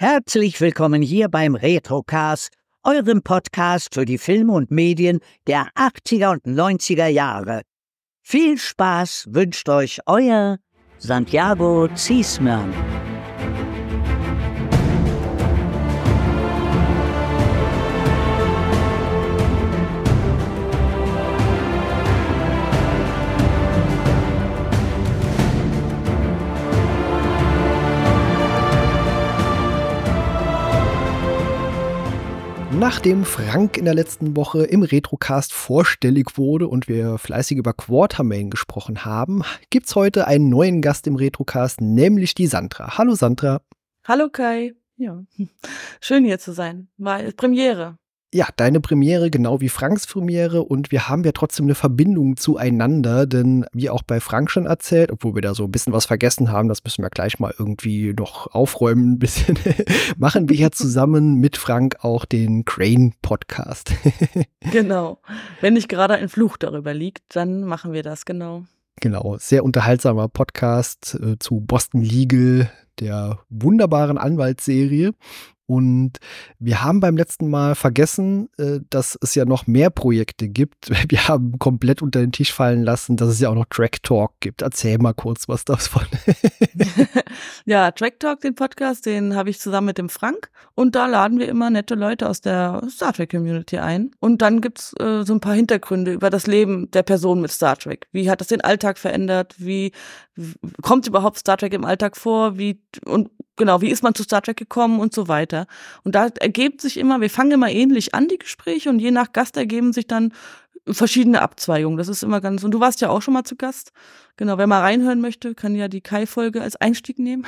Herzlich willkommen hier beim Retrocast, eurem Podcast für die Filme und Medien der 80er und 90er Jahre. Viel Spaß wünscht euch euer Santiago Ziesmann. Nachdem Frank in der letzten Woche im Retrocast vorstellig wurde und wir fleißig über Quartermain gesprochen haben, gibt's heute einen neuen Gast im Retrocast, nämlich die Sandra. Hallo Sandra. Hallo Kai. Ja, schön hier zu sein. War Premiere ja, deine Premiere, genau wie Franks Premiere. Und wir haben ja trotzdem eine Verbindung zueinander, denn wie auch bei Frank schon erzählt, obwohl wir da so ein bisschen was vergessen haben, das müssen wir gleich mal irgendwie noch aufräumen, ein bisschen, machen wir ja zusammen mit Frank auch den Crane Podcast. genau. Wenn nicht gerade ein Fluch darüber liegt, dann machen wir das, genau. Genau, sehr unterhaltsamer Podcast äh, zu Boston Legal, der wunderbaren Anwaltsserie. Und wir haben beim letzten Mal vergessen, äh, dass es ja noch mehr Projekte gibt. Wir haben komplett unter den Tisch fallen lassen, dass es ja auch noch Track Talk gibt. Erzähl mal kurz was davon. ja, Track Talk, den Podcast, den habe ich zusammen mit dem Frank. Und da laden wir immer nette Leute aus der Star Trek Community ein. Und dann gibt's äh, so ein paar Hintergründe über das Leben der Person mit Star Trek. Wie hat das den Alltag verändert? Wie kommt überhaupt Star Trek im Alltag vor? Wie und genau, wie ist man zu Star Trek gekommen und so weiter. Und da ergibt sich immer, wir fangen immer ähnlich an, die Gespräche, und je nach Gast ergeben sich dann verschiedene Abzweigungen. Das ist immer ganz, und du warst ja auch schon mal zu Gast. Genau, wer mal reinhören möchte, kann ja die Kai-Folge als Einstieg nehmen.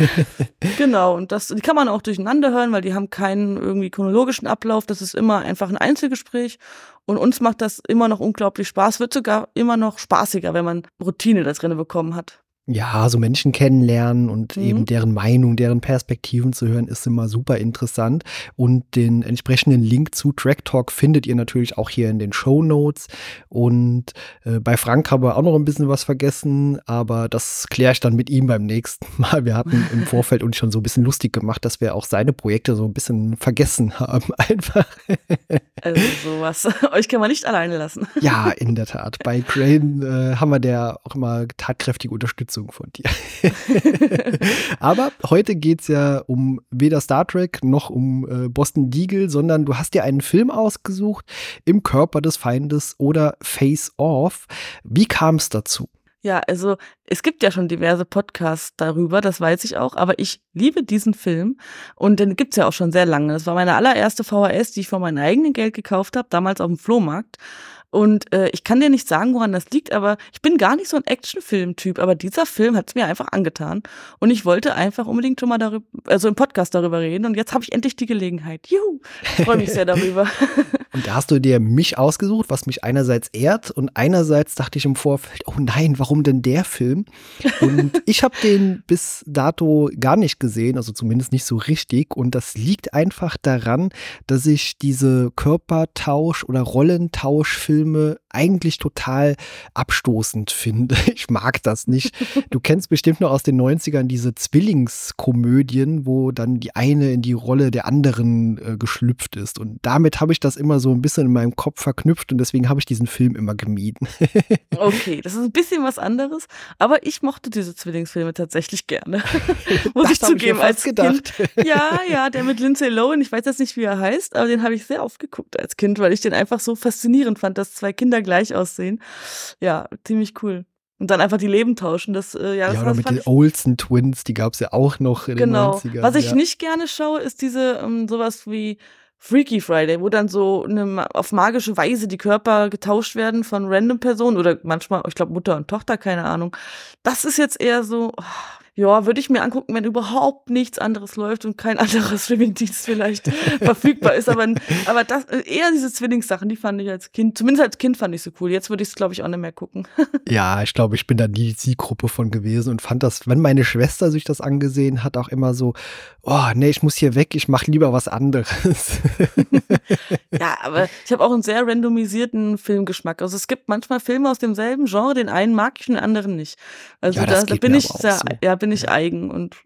genau, und das, die kann man auch durcheinander hören, weil die haben keinen irgendwie chronologischen Ablauf. Das ist immer einfach ein Einzelgespräch. Und uns macht das immer noch unglaublich Spaß. Wird sogar immer noch spaßiger, wenn man Routine da drin bekommen hat ja, so Menschen kennenlernen und mhm. eben deren Meinung, deren Perspektiven zu hören, ist immer super interessant. Und den entsprechenden Link zu Track Talk findet ihr natürlich auch hier in den Show Notes. Und äh, bei Frank haben wir auch noch ein bisschen was vergessen, aber das kläre ich dann mit ihm beim nächsten Mal. Wir hatten im Vorfeld uns schon so ein bisschen lustig gemacht, dass wir auch seine Projekte so ein bisschen vergessen haben, einfach. Also sowas. Euch kann man nicht alleine lassen. Ja, in der Tat. Bei Crane äh, haben wir der auch immer tatkräftige Unterstützung Unterstützung von dir. Aber heute geht es ja um weder Star Trek noch um äh, Boston Deagle, sondern du hast dir einen Film ausgesucht, Im Körper des Feindes oder Face Off. Wie kam es dazu? Ja, also es gibt ja schon diverse Podcasts darüber, das weiß ich auch, aber ich liebe diesen Film und den gibt's ja auch schon sehr lange. Das war meine allererste VHS, die ich von meinem eigenen Geld gekauft habe, damals auf dem Flohmarkt. Und äh, ich kann dir nicht sagen, woran das liegt, aber ich bin gar nicht so ein Actionfilm-Typ. Aber dieser Film hat es mir einfach angetan. Und ich wollte einfach unbedingt schon mal darüber, also im Podcast darüber reden. Und jetzt habe ich endlich die Gelegenheit. Juhu! Freue mich sehr darüber. und da hast du dir mich ausgesucht, was mich einerseits ehrt und einerseits dachte ich im Vorfeld, oh nein, warum denn der Film? Und ich habe den bis dato gar nicht gesehen, also zumindest nicht so richtig. Und das liegt einfach daran, dass ich diese Körpertausch- oder Rollentauschfilme Filme eigentlich total abstoßend finde. Ich mag das nicht. Du kennst bestimmt noch aus den 90ern diese Zwillingskomödien, wo dann die eine in die Rolle der anderen äh, geschlüpft ist. Und damit habe ich das immer so ein bisschen in meinem Kopf verknüpft und deswegen habe ich diesen Film immer gemieden. okay, das ist ein bisschen was anderes, aber ich mochte diese Zwillingsfilme tatsächlich gerne. Muss ich zugeben, ich als gedacht. Kind. Ja, ja, der mit Lindsay Lohan, ich weiß jetzt nicht, wie er heißt, aber den habe ich sehr oft geguckt als Kind, weil ich den einfach so faszinierend fand, dass zwei Kinder gleich aussehen. Ja, ziemlich cool. Und dann einfach die Leben tauschen. Das, äh, ja, das ja, oder mit den Olsen Twins, die gab es ja auch noch in genau. den 90ern. Was ich ja. nicht gerne schaue, ist diese ähm, sowas wie Freaky Friday, wo dann so eine, auf magische Weise die Körper getauscht werden von random Personen oder manchmal, ich glaube, Mutter und Tochter, keine Ahnung. Das ist jetzt eher so, oh, ja, würde ich mir angucken, wenn überhaupt nichts anderes läuft und kein anderer Streamingdienst vielleicht verfügbar ist. Aber, aber das, eher diese Zwillingssachen, die fand ich als Kind, zumindest als Kind fand ich so cool. Jetzt würde ich es, glaube ich, auch nicht mehr gucken. ja, ich glaube, ich bin da nie Zielgruppe von gewesen und fand das, wenn meine Schwester sich das angesehen hat, auch immer so, oh, nee, ich muss hier weg, ich mache lieber was anderes. ja, aber ich habe auch einen sehr randomisierten Filmgeschmack. Also es gibt manchmal Filme aus demselben Genre, den einen mag ich und den anderen nicht. Also ja, da, da bin ich sehr, so. ja, bin bin ich eigen und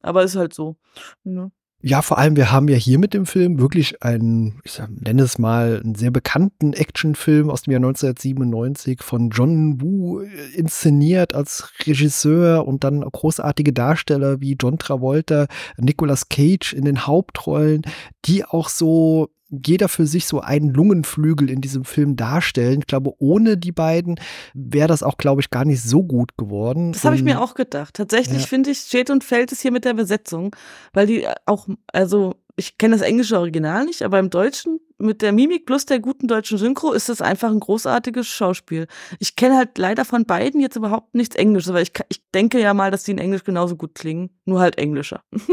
Aber ist halt so. Ne? Ja, vor allem, wir haben ja hier mit dem Film wirklich einen, ich sag, nenne es mal, einen sehr bekannten Actionfilm aus dem Jahr 1997 von John Woo äh, inszeniert als Regisseur und dann großartige Darsteller wie John Travolta, Nicolas Cage in den Hauptrollen, die auch so jeder für sich so einen Lungenflügel in diesem Film darstellen. Ich glaube, ohne die beiden wäre das auch, glaube ich, gar nicht so gut geworden. Das habe ich mir auch gedacht. Tatsächlich ja. finde ich, steht und fällt es hier mit der Besetzung, weil die auch, also ich kenne das englische Original nicht, aber im Deutschen mit der Mimik plus der guten deutschen Synchro ist es einfach ein großartiges Schauspiel. Ich kenne halt leider von beiden jetzt überhaupt nichts Englisches, aber ich, ich denke ja mal, dass die in Englisch genauso gut klingen, nur halt englischer.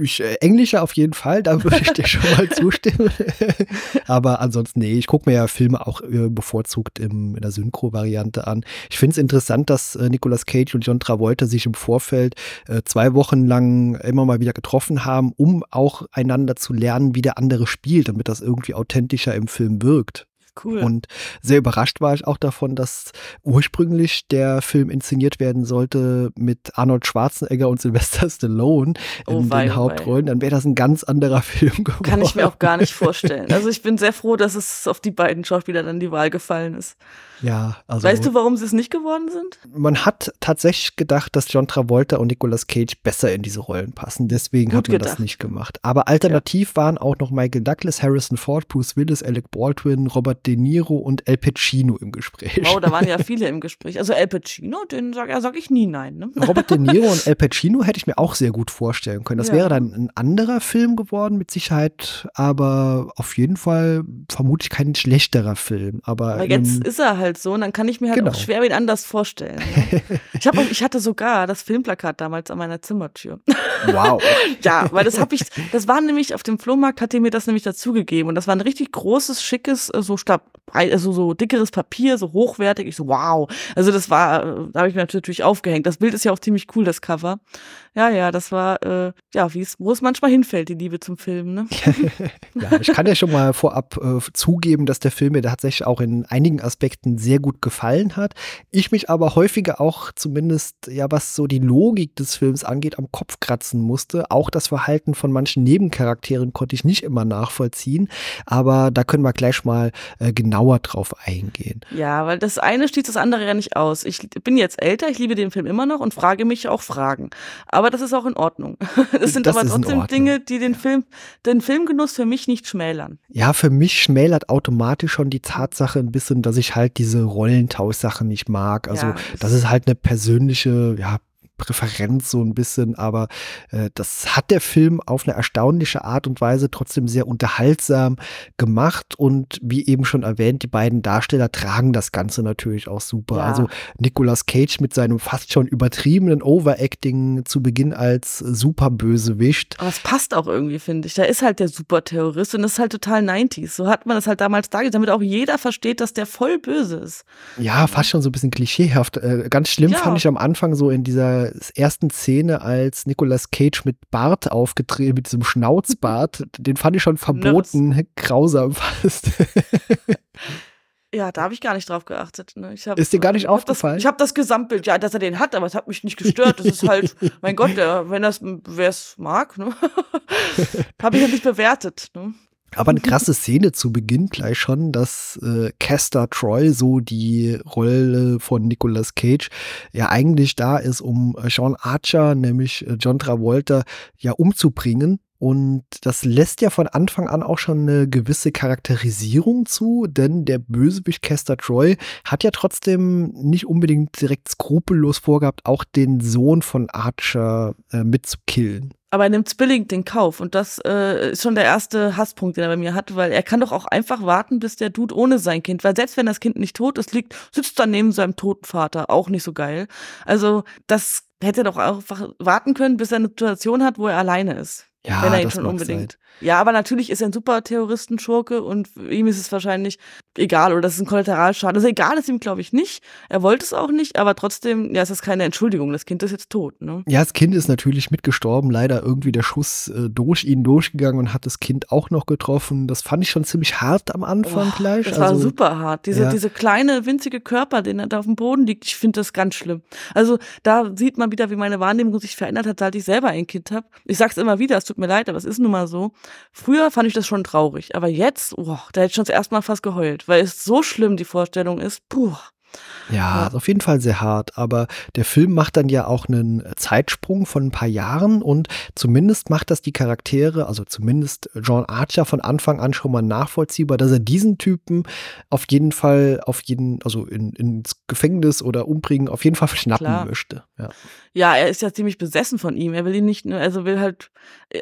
Ich, äh, englischer auf jeden Fall, da würde ich dir schon mal zustimmen. aber ansonsten, nee, ich gucke mir ja Filme auch äh, bevorzugt im, in der Synchro-Variante an. Ich finde es interessant, dass äh, Nicolas Cage und John Travolta sich im Vorfeld äh, zwei Wochen lang immer mal wieder getroffen haben, um auch einander zu lernen, wie der andere spielt, damit das irgendwie authentischer im Film wirkt. Cool. Und sehr überrascht war ich auch davon, dass ursprünglich der Film inszeniert werden sollte mit Arnold Schwarzenegger und Sylvester Stallone oh, in wei, den Hauptrollen. Dann wäre das ein ganz anderer Film geworden. Kann ich mir auch gar nicht vorstellen. Also ich bin sehr froh, dass es auf die beiden Schauspieler dann die Wahl gefallen ist. Ja, also. Weißt du, warum sie es nicht geworden sind? Man hat tatsächlich gedacht, dass John Travolta und Nicolas Cage besser in diese Rollen passen. Deswegen Gut hat man gedacht. das nicht gemacht. Aber alternativ ja. waren auch noch Michael Douglas, Harrison Ford, Bruce Willis, Alec Baldwin, Robert De Niro und Al Pacino im Gespräch. Wow, da waren ja viele im Gespräch. Also Al Pacino, den sage sag ich nie nein. Ne? Robert De Niro und Al Pacino hätte ich mir auch sehr gut vorstellen können. Das ja. wäre dann ein anderer Film geworden, mit Sicherheit, aber auf jeden Fall vermutlich kein schlechterer Film. Aber, aber jetzt ist er halt so und dann kann ich mir halt genau. auch schwer wen anders vorstellen. Ne? ich, hab, ich hatte sogar das Filmplakat damals an meiner Zimmertür. Wow. ja, weil das habe ich, das war nämlich auf dem Flohmarkt, hat er mir das nämlich dazugegeben und das war ein richtig großes, schickes, äh, so stab, also so dickeres Papier, so hochwertig. Ich so, wow. Also das war, äh, da habe ich mir natürlich aufgehängt. Das Bild ist ja auch ziemlich cool, das Cover. Ja, ja, das war, äh, ja, wie es, wo es manchmal hinfällt, die Liebe zum Film, ne? ja, ich kann ja schon mal vorab äh, zugeben, dass der Film mir tatsächlich auch in einigen Aspekten sehr gut gefallen hat. Ich mich aber häufiger auch zumindest, ja, was so die Logik des Films angeht, am Kopf kratzen musste. Auch das Verhalten von manchen Nebencharakteren konnte ich nicht immer nachvollziehen. Aber da können wir gleich mal äh, genauer drauf eingehen. Ja, weil das eine schließt das andere ja nicht aus. Ich bin jetzt älter, ich liebe den Film immer noch und frage mich auch Fragen. Aber das ist auch in Ordnung. Das sind das aber trotzdem Dinge, die den Film, den Filmgenuss für mich nicht schmälern. Ja, für mich schmälert automatisch schon die Tatsache ein bisschen, dass ich halt diese Rollentauschsache nicht mag. Also, ja, das ist halt eine persönliche, ja, Präferenz so ein bisschen, aber äh, das hat der Film auf eine erstaunliche Art und Weise trotzdem sehr unterhaltsam gemacht und wie eben schon erwähnt, die beiden Darsteller tragen das Ganze natürlich auch super. Ja. Also Nicolas Cage mit seinem fast schon übertriebenen Overacting zu Beginn als Superbösewicht. Aber es passt auch irgendwie, finde ich. Da ist halt der Superterrorist und das ist halt total 90s. So hat man das halt damals dargestellt, damit auch jeder versteht, dass der voll böse ist. Ja, fast schon so ein bisschen klischeehaft. Äh, ganz schlimm ja. fand ich am Anfang so in dieser ersten Szene, als Nicolas Cage mit Bart aufgetreten, mit diesem Schnauzbart, den fand ich schon verboten, Nurse. grausam fast. Ja, da habe ich gar nicht drauf geachtet. Ne? Hab, ist dir gar nicht ich aufgefallen? das, ich habe das Gesamtbild, ja, dass er den hat, aber es hat mich nicht gestört. Das ist halt, mein Gott, der, wenn das, wer es mag, ne? habe ich ja nicht bewertet. Ne? Aber eine krasse Szene zu Beginn gleich schon, dass äh, Castor Troy, so die Rolle von Nicolas Cage, ja eigentlich da ist, um äh, Sean Archer, nämlich äh, John Travolta, ja umzubringen. Und das lässt ja von Anfang an auch schon eine gewisse Charakterisierung zu, denn der Bösewicht Castor Troy hat ja trotzdem nicht unbedingt direkt skrupellos vorgehabt, auch den Sohn von Archer äh, mitzukillen aber er nimmt billigend den Kauf. Und das äh, ist schon der erste Hasspunkt, den er bei mir hat, weil er kann doch auch einfach warten, bis der Dude ohne sein Kind, weil selbst wenn das Kind nicht tot ist, liegt, sitzt dann neben seinem toten Vater. Auch nicht so geil. Also, das hätte er doch einfach warten können, bis er eine Situation hat, wo er alleine ist. Ja, wenn er ihn schon unbedingt. Sein. Ja, aber natürlich ist er ein super Terroristenschurke und ihm ist es wahrscheinlich egal oder das ist ein Kollateralschaden. Also egal ist ihm, glaube ich, nicht. Er wollte es auch nicht, aber trotzdem, ja, es ist keine Entschuldigung. Das Kind ist jetzt tot. Ne? Ja, das Kind ist natürlich mitgestorben. Leider irgendwie der Schuss äh, durch ihn durchgegangen und hat das Kind auch noch getroffen. Das fand ich schon ziemlich hart am Anfang oh, gleich. Das war also, super hart. Diese, ja. diese kleine, winzige Körper, den er da auf dem Boden liegt, ich finde das ganz schlimm. Also da sieht man wieder, wie meine Wahrnehmung sich verändert hat, seit ich selber ein Kind habe. Ich sag's immer wieder, es tut mir leid, aber es ist nun mal so. Früher fand ich das schon traurig, aber jetzt, oh, da hätte ich schon zuerst mal fast geheult, weil es so schlimm die Vorstellung ist. Puh. Ja, ist auf jeden Fall sehr hart, aber der Film macht dann ja auch einen Zeitsprung von ein paar Jahren und zumindest macht das die Charaktere, also zumindest John Archer von Anfang an schon mal nachvollziehbar, dass er diesen Typen auf jeden Fall, auf jeden, also in, ins Gefängnis oder umbringen, auf jeden Fall schnappen Klar. möchte. Ja. ja, er ist ja ziemlich besessen von ihm. Er will ihn nicht, also will halt,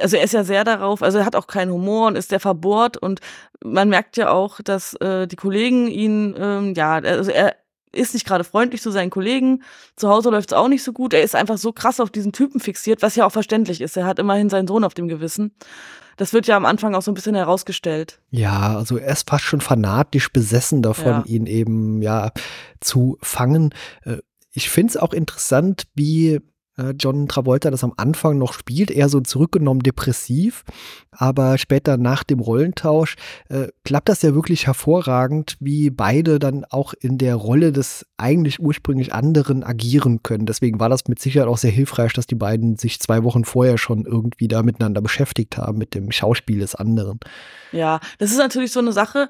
also er ist ja sehr darauf, also er hat auch keinen Humor und ist sehr verbohrt und man merkt ja auch, dass äh, die Kollegen ihn, ähm, ja, also er ist nicht gerade freundlich zu seinen Kollegen. Zu Hause läuft es auch nicht so gut. Er ist einfach so krass auf diesen Typen fixiert, was ja auch verständlich ist. Er hat immerhin seinen Sohn auf dem Gewissen. Das wird ja am Anfang auch so ein bisschen herausgestellt. Ja, also er ist fast schon fanatisch besessen davon, ja. ihn eben ja zu fangen. Äh, ich finde es auch interessant, wie äh, John Travolta das am Anfang noch spielt, eher so zurückgenommen depressiv, aber später nach dem Rollentausch äh, klappt das ja wirklich hervorragend, wie beide dann auch in der Rolle des eigentlich ursprünglich anderen agieren können. Deswegen war das mit Sicherheit auch sehr hilfreich, dass die beiden sich zwei Wochen vorher schon irgendwie da miteinander beschäftigt haben mit dem Schauspiel des anderen. Ja, das ist natürlich so eine Sache.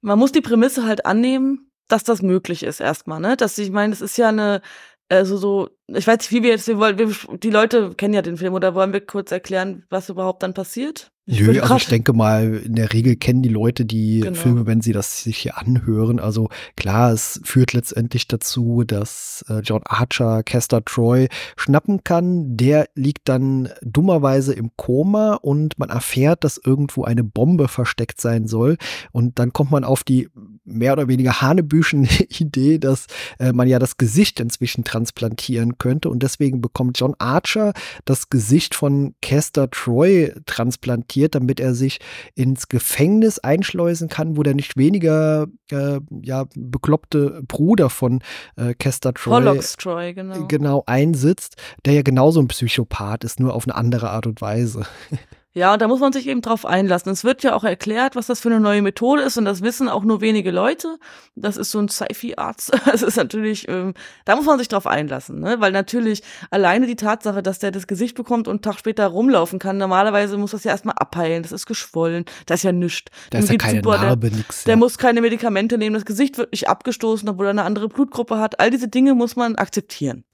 Man muss die Prämisse halt annehmen, dass das möglich ist erstmal, ne? Dass ich meine, es ist ja eine also so, ich weiß nicht, wie wir jetzt, wir wollen, wir, die Leute kennen ja den Film, oder wollen wir kurz erklären, was überhaupt dann passiert? Nö, also ich denke mal, in der Regel kennen die Leute die genau. Filme, wenn sie das sich hier anhören. Also klar, es führt letztendlich dazu, dass äh, John Archer Kester Troy schnappen kann. Der liegt dann dummerweise im Koma und man erfährt, dass irgendwo eine Bombe versteckt sein soll. Und dann kommt man auf die mehr oder weniger hanebüchen Idee, dass äh, man ja das Gesicht inzwischen transplantieren könnte. Und deswegen bekommt John Archer das Gesicht von Kester Troy transplantiert adaptiert, damit er sich ins Gefängnis einschleusen kann, wo der nicht weniger äh, ja, bekloppte Bruder von äh, Kester Troy, Troy genau. genau einsitzt, der ja genauso ein Psychopath ist, nur auf eine andere Art und Weise. Ja, und da muss man sich eben drauf einlassen. Es wird ja auch erklärt, was das für eine neue Methode ist, und das wissen auch nur wenige Leute. Das ist so ein Sci-Fi-Arzt. Es ist natürlich, ähm, da muss man sich drauf einlassen, ne? Weil natürlich alleine die Tatsache, dass der das Gesicht bekommt und einen Tag später rumlaufen kann, normalerweise muss das ja erstmal abheilen. Das ist geschwollen. Das ist ja nichts. Da ist ja keine super, Narbe, der, nix. Ja. Der muss keine Medikamente nehmen. Das Gesicht wird nicht abgestoßen, obwohl er eine andere Blutgruppe hat. All diese Dinge muss man akzeptieren.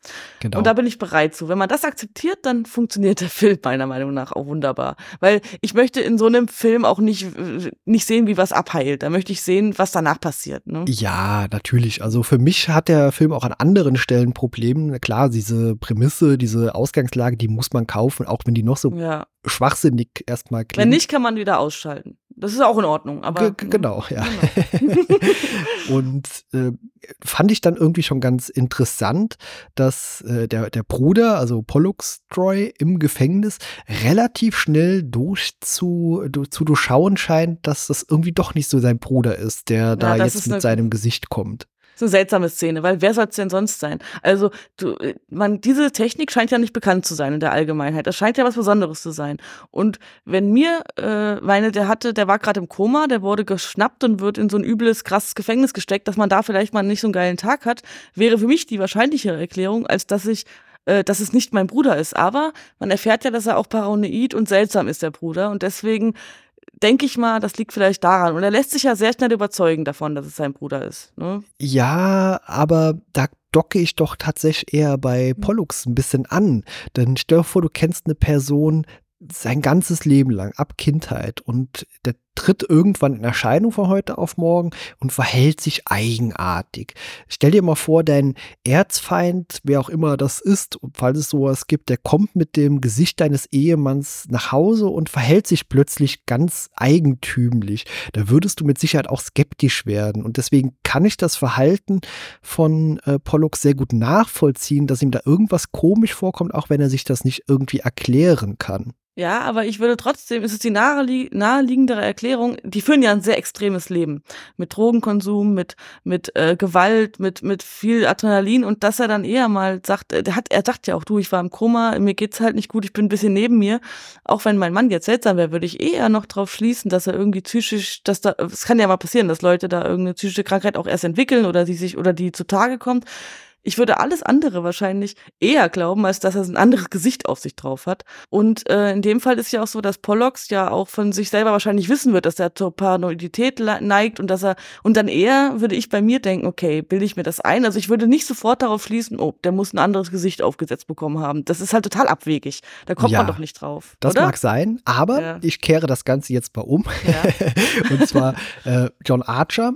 Genau. Und da bin ich bereit zu. Wenn man das akzeptiert, dann funktioniert der Film meiner Meinung nach auch wunderbar. Weil ich möchte in so einem Film auch nicht, nicht sehen, wie was abheilt. Da möchte ich sehen, was danach passiert. Ne? Ja, natürlich. Also für mich hat der Film auch an anderen Stellen Probleme. Klar, diese Prämisse, diese Ausgangslage, die muss man kaufen, auch wenn die noch so ja. schwachsinnig erstmal klingt. Wenn nicht, kann man wieder ausschalten. Das ist auch in Ordnung. Aber, G genau, ja. Genau. und äh, fand ich dann irgendwie schon ganz interessant, dass äh, der, der Bruder, also Pollux Troy, im Gefängnis relativ schnell durch zu, zu durchschauen scheint, dass das irgendwie doch nicht so sein Bruder ist, der ja, da jetzt mit seinem Gesicht kommt so eine seltsame Szene, weil wer soll es denn sonst sein? Also, du, man, diese Technik scheint ja nicht bekannt zu sein in der Allgemeinheit. Das scheint ja was Besonderes zu sein. Und wenn mir, äh, meine, der hatte, der war gerade im Koma, der wurde geschnappt und wird in so ein übles, krasses Gefängnis gesteckt, dass man da vielleicht mal nicht so einen geilen Tag hat, wäre für mich die wahrscheinlichere Erklärung, als dass ich äh, dass es nicht mein Bruder ist. Aber man erfährt ja, dass er auch paranoid und seltsam ist, der Bruder. Und deswegen denke ich mal, das liegt vielleicht daran. Und er lässt sich ja sehr schnell überzeugen davon, dass es sein Bruder ist. Ne? Ja, aber da docke ich doch tatsächlich eher bei Pollux ein bisschen an. Denn stell dir vor, du kennst eine Person sein ganzes Leben lang, ab Kindheit. Und der tritt irgendwann in Erscheinung von heute auf morgen und verhält sich eigenartig. Stell dir mal vor, dein Erzfeind, wer auch immer das ist, falls es sowas gibt, der kommt mit dem Gesicht deines Ehemanns nach Hause und verhält sich plötzlich ganz eigentümlich. Da würdest du mit Sicherheit auch skeptisch werden. Und deswegen kann ich das Verhalten von äh, Pollux sehr gut nachvollziehen, dass ihm da irgendwas komisch vorkommt, auch wenn er sich das nicht irgendwie erklären kann. Ja, aber ich würde trotzdem, ist es die naheliegendere Erklärung, die führen ja ein sehr extremes Leben. Mit Drogenkonsum, mit, mit äh, Gewalt, mit, mit viel Adrenalin und dass er dann eher mal sagt, äh, der hat, er sagt ja auch, du, ich war im Koma, mir geht's halt nicht gut, ich bin ein bisschen neben mir. Auch wenn mein Mann jetzt seltsam wäre, würde ich eher noch drauf schließen, dass er irgendwie psychisch, dass da, es kann ja mal passieren, dass Leute da irgendeine psychische Krankheit auch erst entwickeln oder die sich, oder die zutage kommt ich würde alles andere wahrscheinlich eher glauben, als dass er ein anderes Gesicht auf sich drauf hat. Und äh, in dem Fall ist ja auch so, dass Pollux ja auch von sich selber wahrscheinlich wissen wird, dass er zur Paranoidität neigt und dass er, und dann eher würde ich bei mir denken, okay, bilde ich mir das ein? Also ich würde nicht sofort darauf schließen, oh, der muss ein anderes Gesicht aufgesetzt bekommen haben. Das ist halt total abwegig. Da kommt ja, man doch nicht drauf. Das oder? mag sein, aber ja. ich kehre das Ganze jetzt mal um. Ja. und zwar äh, John Archer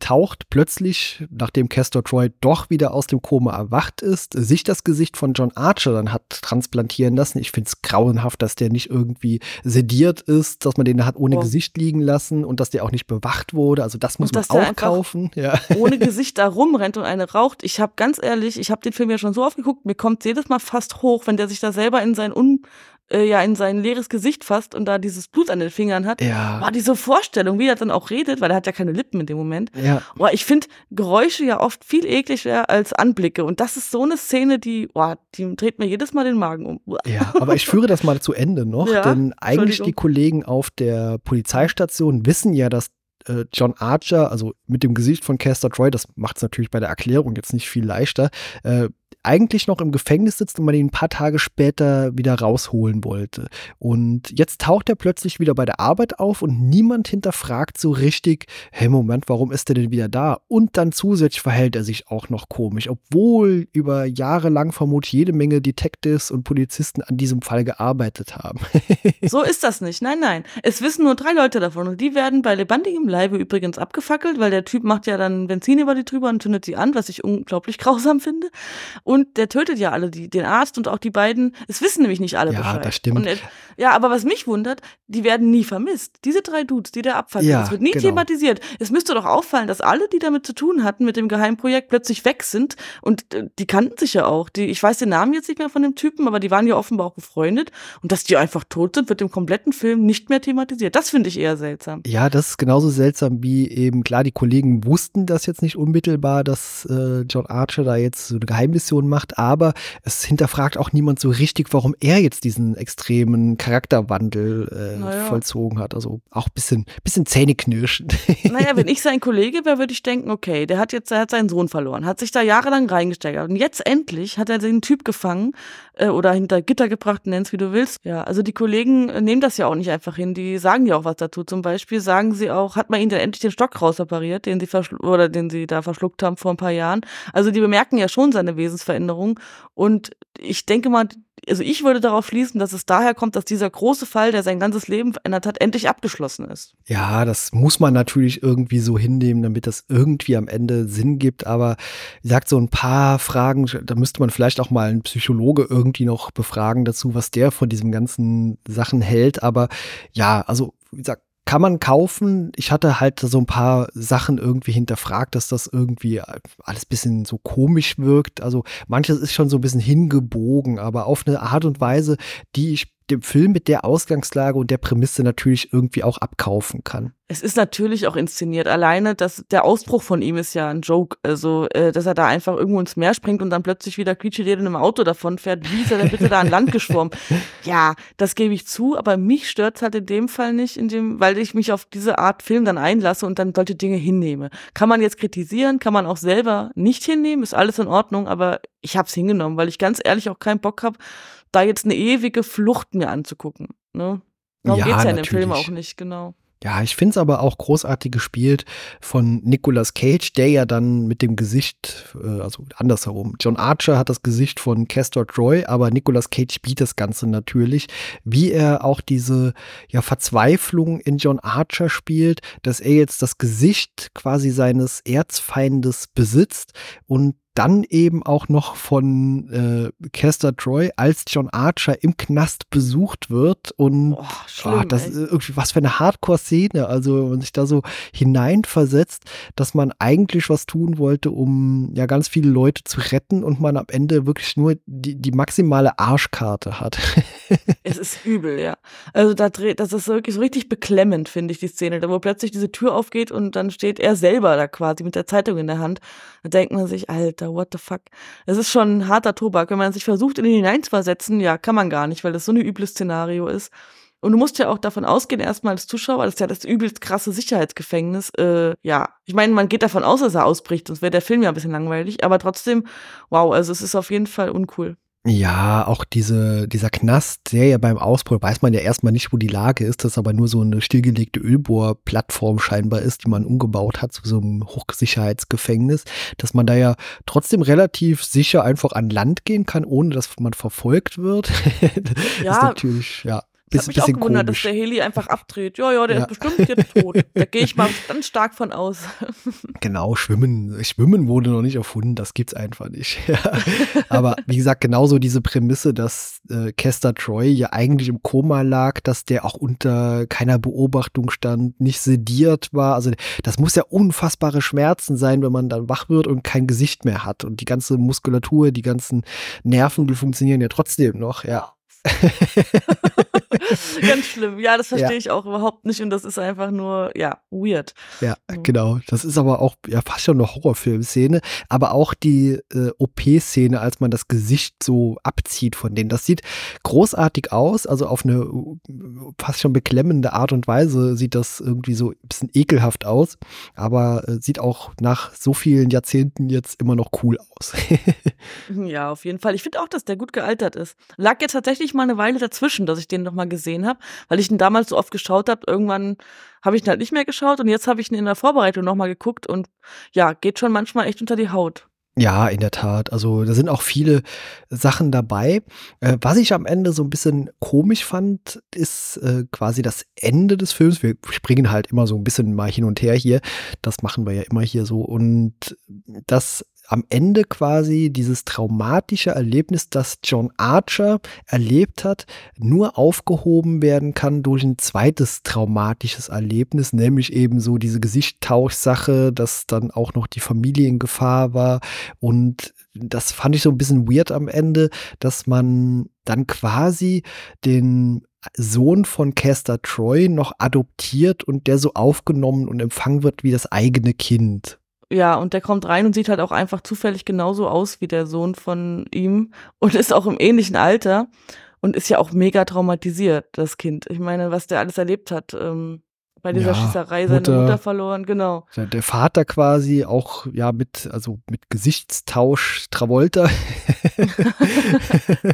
taucht plötzlich, nachdem Castor Troy doch wieder aus dem Koma erwacht ist, sich das Gesicht von John Archer dann hat transplantieren lassen. Ich finde es grauenhaft, dass der nicht irgendwie sediert ist, dass man den hat ohne oh. Gesicht liegen lassen und dass der auch nicht bewacht wurde. Also das muss und man auch kaufen. Ja. Ohne Gesicht da rumrennt und eine raucht. Ich habe ganz ehrlich, ich habe den Film ja schon so oft geguckt, mir kommt jedes Mal fast hoch, wenn der sich da selber in sein un äh, ja in sein leeres Gesicht fasst und da dieses Blut an den Fingern hat. Ja. Boah, diese Vorstellung, wie er dann auch redet, weil er hat ja keine Lippen in dem Moment. Ja. Boah, ich finde Geräusche ja oft viel ekliger als Anblicke. Und das ist so eine Szene, die, boah, die dreht mir jedes Mal den Magen um. Ja, aber ich führe das mal zu Ende noch, ja, denn eigentlich die Kollegen auf der Polizeistation wissen ja, dass äh, John Archer, also mit dem Gesicht von Caster Troy, das macht es natürlich bei der Erklärung jetzt nicht viel leichter, äh, eigentlich noch im Gefängnis sitzt und man ihn ein paar Tage später wieder rausholen wollte. Und jetzt taucht er plötzlich wieder bei der Arbeit auf und niemand hinterfragt so richtig, hey Moment, warum ist er denn wieder da? Und dann zusätzlich verhält er sich auch noch komisch, obwohl über Jahre lang vermutlich jede Menge Detectives und Polizisten an diesem Fall gearbeitet haben. so ist das nicht. Nein, nein. Es wissen nur drei Leute davon und die werden bei lebendigem Leibe übrigens abgefackelt, weil der Typ macht ja dann Benzin über die drüber und zündet sie an, was ich unglaublich grausam finde. Und der tötet ja alle, die, den Arzt und auch die beiden. Es wissen nämlich nicht alle ja, Bescheid. Ja, das stimmt. Und, ja, aber was mich wundert, die werden nie vermisst. Diese drei Dudes, die der abfackelt, ja, das wird nie genau. thematisiert. Es müsste doch auffallen, dass alle, die damit zu tun hatten, mit dem Geheimprojekt, plötzlich weg sind. Und äh, die kannten sich ja auch. Die, ich weiß den Namen jetzt nicht mehr von dem Typen, aber die waren ja offenbar auch befreundet. Und dass die einfach tot sind, wird im kompletten Film nicht mehr thematisiert. Das finde ich eher seltsam. Ja, das ist genauso seltsam wie eben, klar, die Kollegen wussten das jetzt nicht unmittelbar, dass äh, John Archer da jetzt so eine Geheimmission macht, aber es hinterfragt auch niemand so richtig, warum er jetzt diesen extremen Charakterwandel äh, naja. vollzogen hat. Also auch ein bisschen, bisschen zähneknirschend. Naja, wenn ich sein Kollege wäre, würde ich denken, okay, der hat jetzt, der hat seinen Sohn verloren, hat sich da jahrelang reingesteigert und jetzt endlich hat er den Typ gefangen äh, oder hinter Gitter gebracht, nenn's wie du willst. Ja, also die Kollegen äh, nehmen das ja auch nicht einfach hin, die sagen ja auch was dazu. Zum Beispiel sagen sie auch, hat man ihnen denn endlich den Stock rausoperiert, den sie oder den sie da verschluckt haben vor ein paar Jahren. Also die bemerken ja schon seine Wesensveränderung und ich denke mal, also ich würde darauf schließen, dass es daher kommt, dass dieser große Fall, der sein ganzes Leben verändert hat, endlich abgeschlossen ist. Ja, das muss man natürlich irgendwie so hinnehmen, damit das irgendwie am Ende Sinn gibt. Aber wie gesagt, so ein paar Fragen, da müsste man vielleicht auch mal einen Psychologe irgendwie noch befragen dazu, was der von diesen ganzen Sachen hält. Aber ja, also wie gesagt, kann man kaufen. Ich hatte halt so ein paar Sachen irgendwie hinterfragt, dass das irgendwie alles bisschen so komisch wirkt. Also manches ist schon so ein bisschen hingebogen, aber auf eine Art und Weise, die ich dem Film mit der Ausgangslage und der Prämisse natürlich irgendwie auch abkaufen kann. Es ist natürlich auch inszeniert. Alleine, dass der Ausbruch von ihm ist ja ein Joke. Also, äh, dass er da einfach irgendwo ins Meer springt und dann plötzlich wieder quietscheled in einem Auto davon fährt. Wie ist er denn bitte da an Land geschwommen? Ja, das gebe ich zu, aber mich stört's halt in dem Fall nicht, in dem, weil ich mich auf diese Art Film dann einlasse und dann solche Dinge hinnehme. Kann man jetzt kritisieren, kann man auch selber nicht hinnehmen, ist alles in Ordnung, aber ich hab's hingenommen, weil ich ganz ehrlich auch keinen Bock habe, da jetzt eine ewige Flucht mir anzugucken. Ne? Darum ja, geht's ja in dem Film auch nicht, genau. Ja, ich finde es aber auch großartig gespielt von Nicolas Cage, der ja dann mit dem Gesicht, äh, also andersherum. John Archer hat das Gesicht von Castor Troy, aber Nicolas Cage spielt das Ganze natürlich, wie er auch diese ja, Verzweiflung in John Archer spielt, dass er jetzt das Gesicht quasi seines Erzfeindes besitzt und dann eben auch noch von äh, Kester Troy als John Archer im Knast besucht wird und oh, schlimm, oh, das ist irgendwie was für eine Hardcore-Szene, also man sich da so hineinversetzt, dass man eigentlich was tun wollte, um ja ganz viele Leute zu retten und man am Ende wirklich nur die, die maximale Arschkarte hat. Es ist übel, ja. Also da dreht, das ist wirklich so richtig beklemmend, finde ich, die Szene, da wo plötzlich diese Tür aufgeht und dann steht er selber da quasi mit der Zeitung in der Hand. Da denkt man sich, Alter, what the fuck. Es ist schon ein harter Tobak. Wenn man sich versucht, in ihn hineinzuversetzen, ja, kann man gar nicht, weil das so ein übles Szenario ist. Und du musst ja auch davon ausgehen, erstmal als Zuschauer, das ist ja das übelst krasse Sicherheitsgefängnis. Äh, ja, ich meine, man geht davon aus, dass er ausbricht, sonst wäre der Film ja ein bisschen langweilig. Aber trotzdem, wow, also es ist auf jeden Fall uncool. Ja, auch diese, dieser Knast, der ja beim Ausbruch weiß man ja erstmal nicht, wo die Lage ist, das aber nur so eine stillgelegte Ölbohrplattform scheinbar ist, die man umgebaut hat zu so einem Hochsicherheitsgefängnis, dass man da ja trotzdem relativ sicher einfach an Land gehen kann, ohne dass man verfolgt wird. ja, ist natürlich, ja. Ich habe mich auch gewundert, komisch. dass der Heli einfach abdreht. Ja, ja, der ja. ist bestimmt jetzt tot. Da gehe ich mal ganz stark von aus. Genau, Schwimmen. Schwimmen wurde noch nicht erfunden, das gibt's einfach nicht. Aber wie gesagt, genauso diese Prämisse, dass äh, Kester Troy ja eigentlich im Koma lag, dass der auch unter keiner Beobachtung stand, nicht sediert war. Also das muss ja unfassbare Schmerzen sein, wenn man dann wach wird und kein Gesicht mehr hat. Und die ganze Muskulatur, die ganzen Nerven, die funktionieren ja trotzdem noch, ja. Ganz schlimm. Ja, das verstehe ja. ich auch überhaupt nicht und das ist einfach nur, ja, weird. Ja, mhm. genau. Das ist aber auch ja fast schon eine Horrorfilmszene, aber auch die äh, OP-Szene, als man das Gesicht so abzieht von denen. Das sieht großartig aus, also auf eine fast schon beklemmende Art und Weise sieht das irgendwie so ein bisschen ekelhaft aus, aber äh, sieht auch nach so vielen Jahrzehnten jetzt immer noch cool aus. ja, auf jeden Fall. Ich finde auch, dass der gut gealtert ist. Lag jetzt tatsächlich mal eine Weile dazwischen, dass ich den noch mal gesehen habe, weil ich ihn damals so oft geschaut habe. Irgendwann habe ich ihn halt nicht mehr geschaut und jetzt habe ich ihn in der Vorbereitung noch mal geguckt und ja, geht schon manchmal echt unter die Haut. Ja, in der Tat. Also da sind auch viele Sachen dabei. Äh, was ich am Ende so ein bisschen komisch fand, ist äh, quasi das Ende des Films. Wir springen halt immer so ein bisschen mal hin und her hier. Das machen wir ja immer hier so. Und das am Ende quasi dieses traumatische Erlebnis, das John Archer erlebt hat, nur aufgehoben werden kann durch ein zweites traumatisches Erlebnis, nämlich eben so diese Gesichttauschsache, dass dann auch noch die Familie in Gefahr war und das fand ich so ein bisschen weird am Ende, dass man dann quasi den Sohn von Caster Troy noch adoptiert und der so aufgenommen und empfangen wird wie das eigene Kind. Ja, und der kommt rein und sieht halt auch einfach zufällig genauso aus wie der Sohn von ihm und ist auch im ähnlichen Alter und ist ja auch mega traumatisiert, das Kind. Ich meine, was der alles erlebt hat. Ähm, bei dieser ja, Schießerei seine Mutter, Mutter verloren, genau. Der, der, Vater quasi auch, ja, mit, also mit Gesichtstausch Travolta.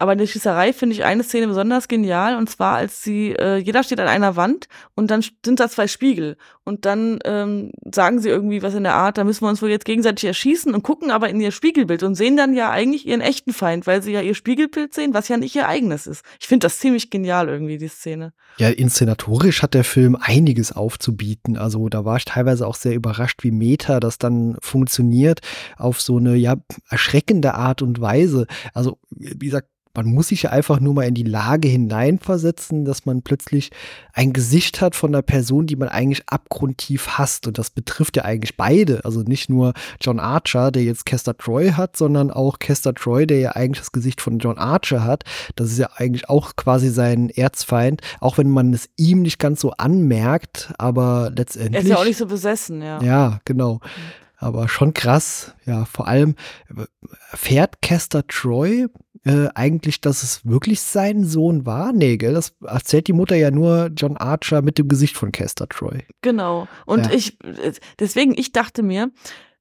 Aber in der Schießerei finde ich eine Szene besonders genial und zwar, als sie, äh, jeder steht an einer Wand und dann sind da zwei Spiegel und dann ähm, sagen sie irgendwie was in der Art, da müssen wir uns wohl jetzt gegenseitig erschießen und gucken aber in ihr Spiegelbild und sehen dann ja eigentlich ihren echten Feind, weil sie ja ihr Spiegelbild sehen, was ja nicht ihr eigenes ist. Ich finde das ziemlich genial irgendwie, die Szene. Ja, inszenatorisch hat der Film einiges aufzubieten. Also da war ich teilweise auch sehr überrascht, wie Meta das dann funktioniert auf so eine ja erschreckende Art und Weise. Also wie gesagt, man muss sich ja einfach nur mal in die Lage hineinversetzen, dass man plötzlich ein Gesicht hat von einer Person, die man eigentlich abgrundtief hasst. Und das betrifft ja eigentlich beide. Also nicht nur John Archer, der jetzt Kester Troy hat, sondern auch Kester Troy, der ja eigentlich das Gesicht von John Archer hat. Das ist ja eigentlich auch quasi sein Erzfeind, auch wenn man es ihm nicht ganz so anmerkt, aber letztendlich. Er ist ja auch nicht so besessen, ja. Ja, genau. Mhm. Aber schon krass, ja, vor allem äh, fährt Kester Troy äh, eigentlich, dass es wirklich sein Sohn war? Nee, gell? Das erzählt die Mutter ja nur John Archer mit dem Gesicht von Kester Troy. Genau. Und ja. ich, äh, deswegen, ich dachte mir,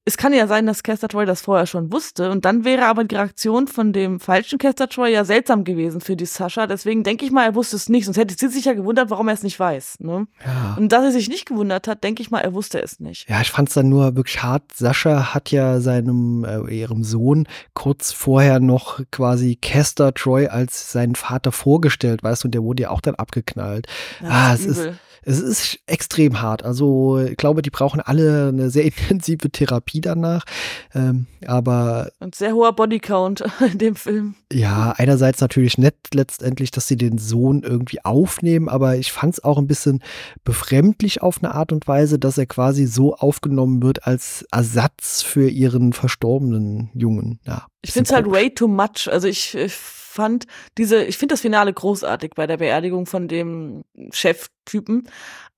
es kann ja sein, dass Kester Troy das vorher schon wusste und dann wäre aber die Reaktion von dem falschen Kester Troy ja seltsam gewesen für die Sascha. Deswegen denke ich mal, er wusste es nicht, sonst hätte sie sich ja gewundert, warum er es nicht weiß. Ne? Ja. Und dass er sich nicht gewundert hat, denke ich mal, er wusste es nicht. Ja, ich fand es dann nur wirklich hart. Sascha hat ja seinem äh, ihrem Sohn kurz vorher noch quasi Kester Troy als seinen Vater vorgestellt, weißt du, und der wurde ja auch dann abgeknallt. Das ah, ist es übel. ist es ist extrem hart. Also ich glaube, die brauchen alle eine sehr intensive Therapie danach. Ähm, aber. Und sehr hoher Bodycount in dem Film. Ja, einerseits natürlich nett letztendlich, dass sie den Sohn irgendwie aufnehmen, aber ich fand es auch ein bisschen befremdlich auf eine Art und Weise, dass er quasi so aufgenommen wird als Ersatz für ihren verstorbenen Jungen. Ja, ich finde es halt way too much. Also ich, ich fand diese, ich finde das Finale großartig bei der Beerdigung von dem Cheftypen,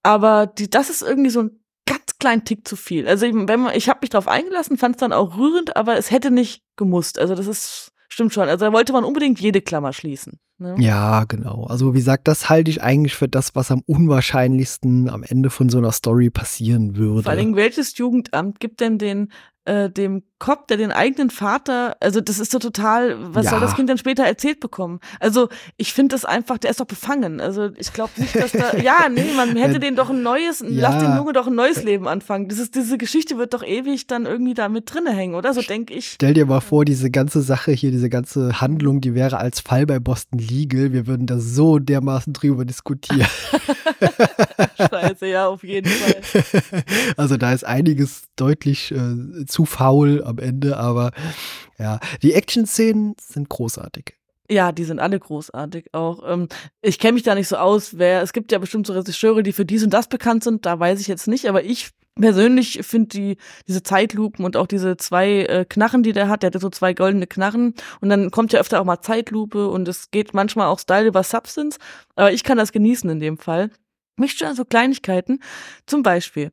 aber die, das ist irgendwie so ein ganz kleinen Tick zu viel. Also ich, wenn man, ich habe mich darauf eingelassen, fand es dann auch rührend, aber es hätte nicht gemusst. Also das ist stimmt schon. Also da wollte man unbedingt jede Klammer schließen. Ne? Ja, genau. Also wie gesagt, das halte ich eigentlich für das, was am unwahrscheinlichsten am Ende von so einer Story passieren würde. Vor allem, welches Jugendamt gibt denn den äh, dem Cop, der den eigenen Vater, also das ist so total, was ja. soll das Kind dann später erzählt bekommen? Also ich finde das einfach, der ist doch befangen. Also ich glaube nicht, dass da, ja, nee, man hätte den doch ein neues, ja. lass den Junge doch ein neues Leben anfangen. Das ist, diese Geschichte wird doch ewig dann irgendwie da mit drinne hängen, oder? So denke ich. Stell dir mal vor, diese ganze Sache hier, diese ganze Handlung, die wäre als Fall bei Boston Legal. Wir würden da so dermaßen drüber diskutieren. Scheiße, ja, auf jeden Fall. Also da ist einiges deutlich äh, zu faul am Ende, aber ja, die Action-Szenen sind großartig. Ja, die sind alle großartig auch. Ähm, ich kenne mich da nicht so aus, wer, es gibt ja bestimmt so Regisseure, die für dies und das bekannt sind, da weiß ich jetzt nicht, aber ich persönlich finde die, diese Zeitlupen und auch diese zwei äh, Knarren, die der hat, der hat so zwei goldene Knarren und dann kommt ja öfter auch mal Zeitlupe und es geht manchmal auch Style über Substance, aber ich kann das genießen in dem Fall. Mich stören so Kleinigkeiten, zum Beispiel,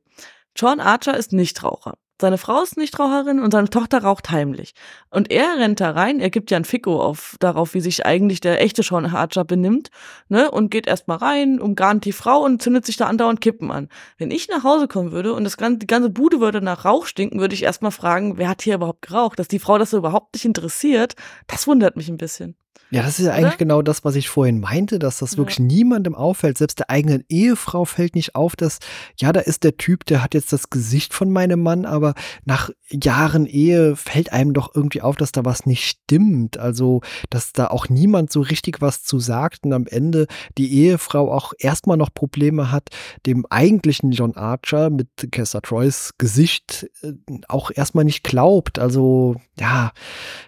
John Archer ist Nichtraucher. Seine Frau ist Nichtraucherin und seine Tochter raucht heimlich. Und er rennt da rein, er gibt ja ein Ficko auf, darauf, wie sich eigentlich der echte Sean Archer benimmt, ne, und geht erstmal rein, umgarnt die Frau und zündet sich da andauernd Kippen an. Wenn ich nach Hause kommen würde und das ganze, die ganze Bude würde nach Rauch stinken, würde ich erstmal fragen, wer hat hier überhaupt geraucht? Dass die Frau das überhaupt nicht interessiert, das wundert mich ein bisschen. Ja, das ist ja eigentlich genau das, was ich vorhin meinte, dass das ja. wirklich niemandem auffällt. Selbst der eigenen Ehefrau fällt nicht auf, dass, ja, da ist der Typ, der hat jetzt das Gesicht von meinem Mann, aber nach Jahren Ehe fällt einem doch irgendwie auf, dass da was nicht stimmt. Also, dass da auch niemand so richtig was zu sagt und am Ende die Ehefrau auch erstmal noch Probleme hat, dem eigentlichen John Archer mit Kester Troys Gesicht äh, auch erstmal nicht glaubt. Also, ja.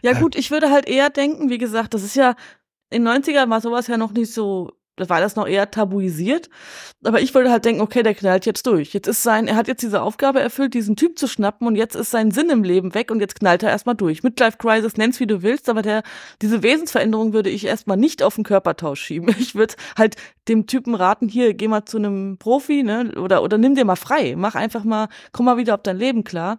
Ja, äh gut, ich würde halt eher denken, wie gesagt, das ist ja in 90ern war sowas ja noch nicht so war das noch eher tabuisiert. Aber ich würde halt denken, okay, der knallt jetzt durch. Jetzt ist sein, er hat jetzt diese Aufgabe erfüllt, diesen Typ zu schnappen und jetzt ist sein Sinn im Leben weg und jetzt knallt er erstmal durch. Midlife Crisis, nenn's wie du willst, aber der, diese Wesensveränderung würde ich erstmal nicht auf den Körpertausch schieben. Ich würde halt dem Typen raten, hier, geh mal zu einem Profi, ne, oder, oder nimm dir mal frei. Mach einfach mal, komm mal wieder auf dein Leben klar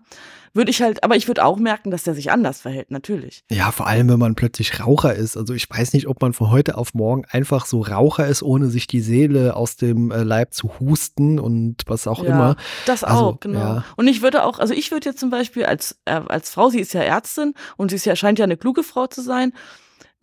würde ich halt, aber ich würde auch merken, dass der sich anders verhält, natürlich. Ja, vor allem, wenn man plötzlich Raucher ist. Also ich weiß nicht, ob man von heute auf morgen einfach so Raucher ist, ohne sich die Seele aus dem äh, Leib zu husten und was auch ja, immer. Das also, auch, genau. Ja. Und ich würde auch, also ich würde jetzt zum Beispiel als, äh, als Frau, sie ist ja Ärztin und sie ist ja, scheint ja eine kluge Frau zu sein,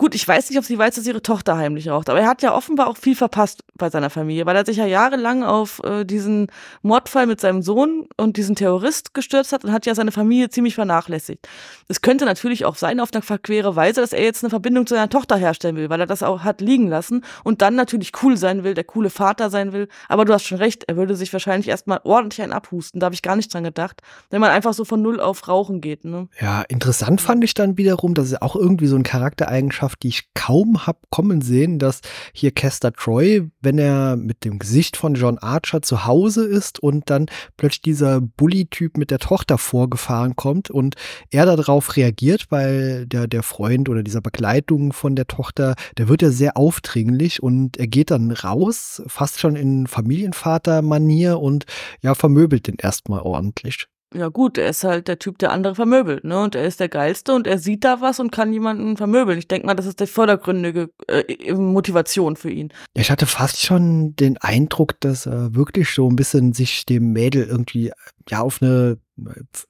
Gut, ich weiß nicht, ob sie weiß, dass ihre Tochter heimlich raucht, aber er hat ja offenbar auch viel verpasst bei seiner Familie, weil er sich ja jahrelang auf äh, diesen Mordfall mit seinem Sohn und diesen Terrorist gestürzt hat und hat ja seine Familie ziemlich vernachlässigt. Es könnte natürlich auch sein, auf eine verquere Weise, dass er jetzt eine Verbindung zu seiner Tochter herstellen will, weil er das auch hat liegen lassen und dann natürlich cool sein will, der coole Vater sein will. Aber du hast schon recht, er würde sich wahrscheinlich erstmal ordentlich einen abhusten. Da habe ich gar nicht dran gedacht, wenn man einfach so von null auf Rauchen geht. Ne? Ja, interessant fand ich dann wiederum, dass er auch irgendwie so ein Charaktereigenschaft Eigenschaft, die ich kaum habe kommen sehen, dass hier Kester Troy, wenn er mit dem Gesicht von John Archer zu Hause ist und dann plötzlich dieser Bully-Typ mit der Tochter vorgefahren kommt und er darauf reagiert, weil der, der Freund oder dieser Begleitung von der Tochter, der wird ja sehr aufdringlich und er geht dann raus, fast schon in Familienvater-Manier und ja, vermöbelt den erstmal ordentlich. Ja gut, er ist halt der Typ, der andere vermöbelt, ne? Und er ist der Geilste und er sieht da was und kann jemanden vermöbeln. Ich denke mal, das ist die vordergründige äh, Motivation für ihn. Ich hatte fast schon den Eindruck, dass er wirklich so ein bisschen sich dem Mädel irgendwie ja auf eine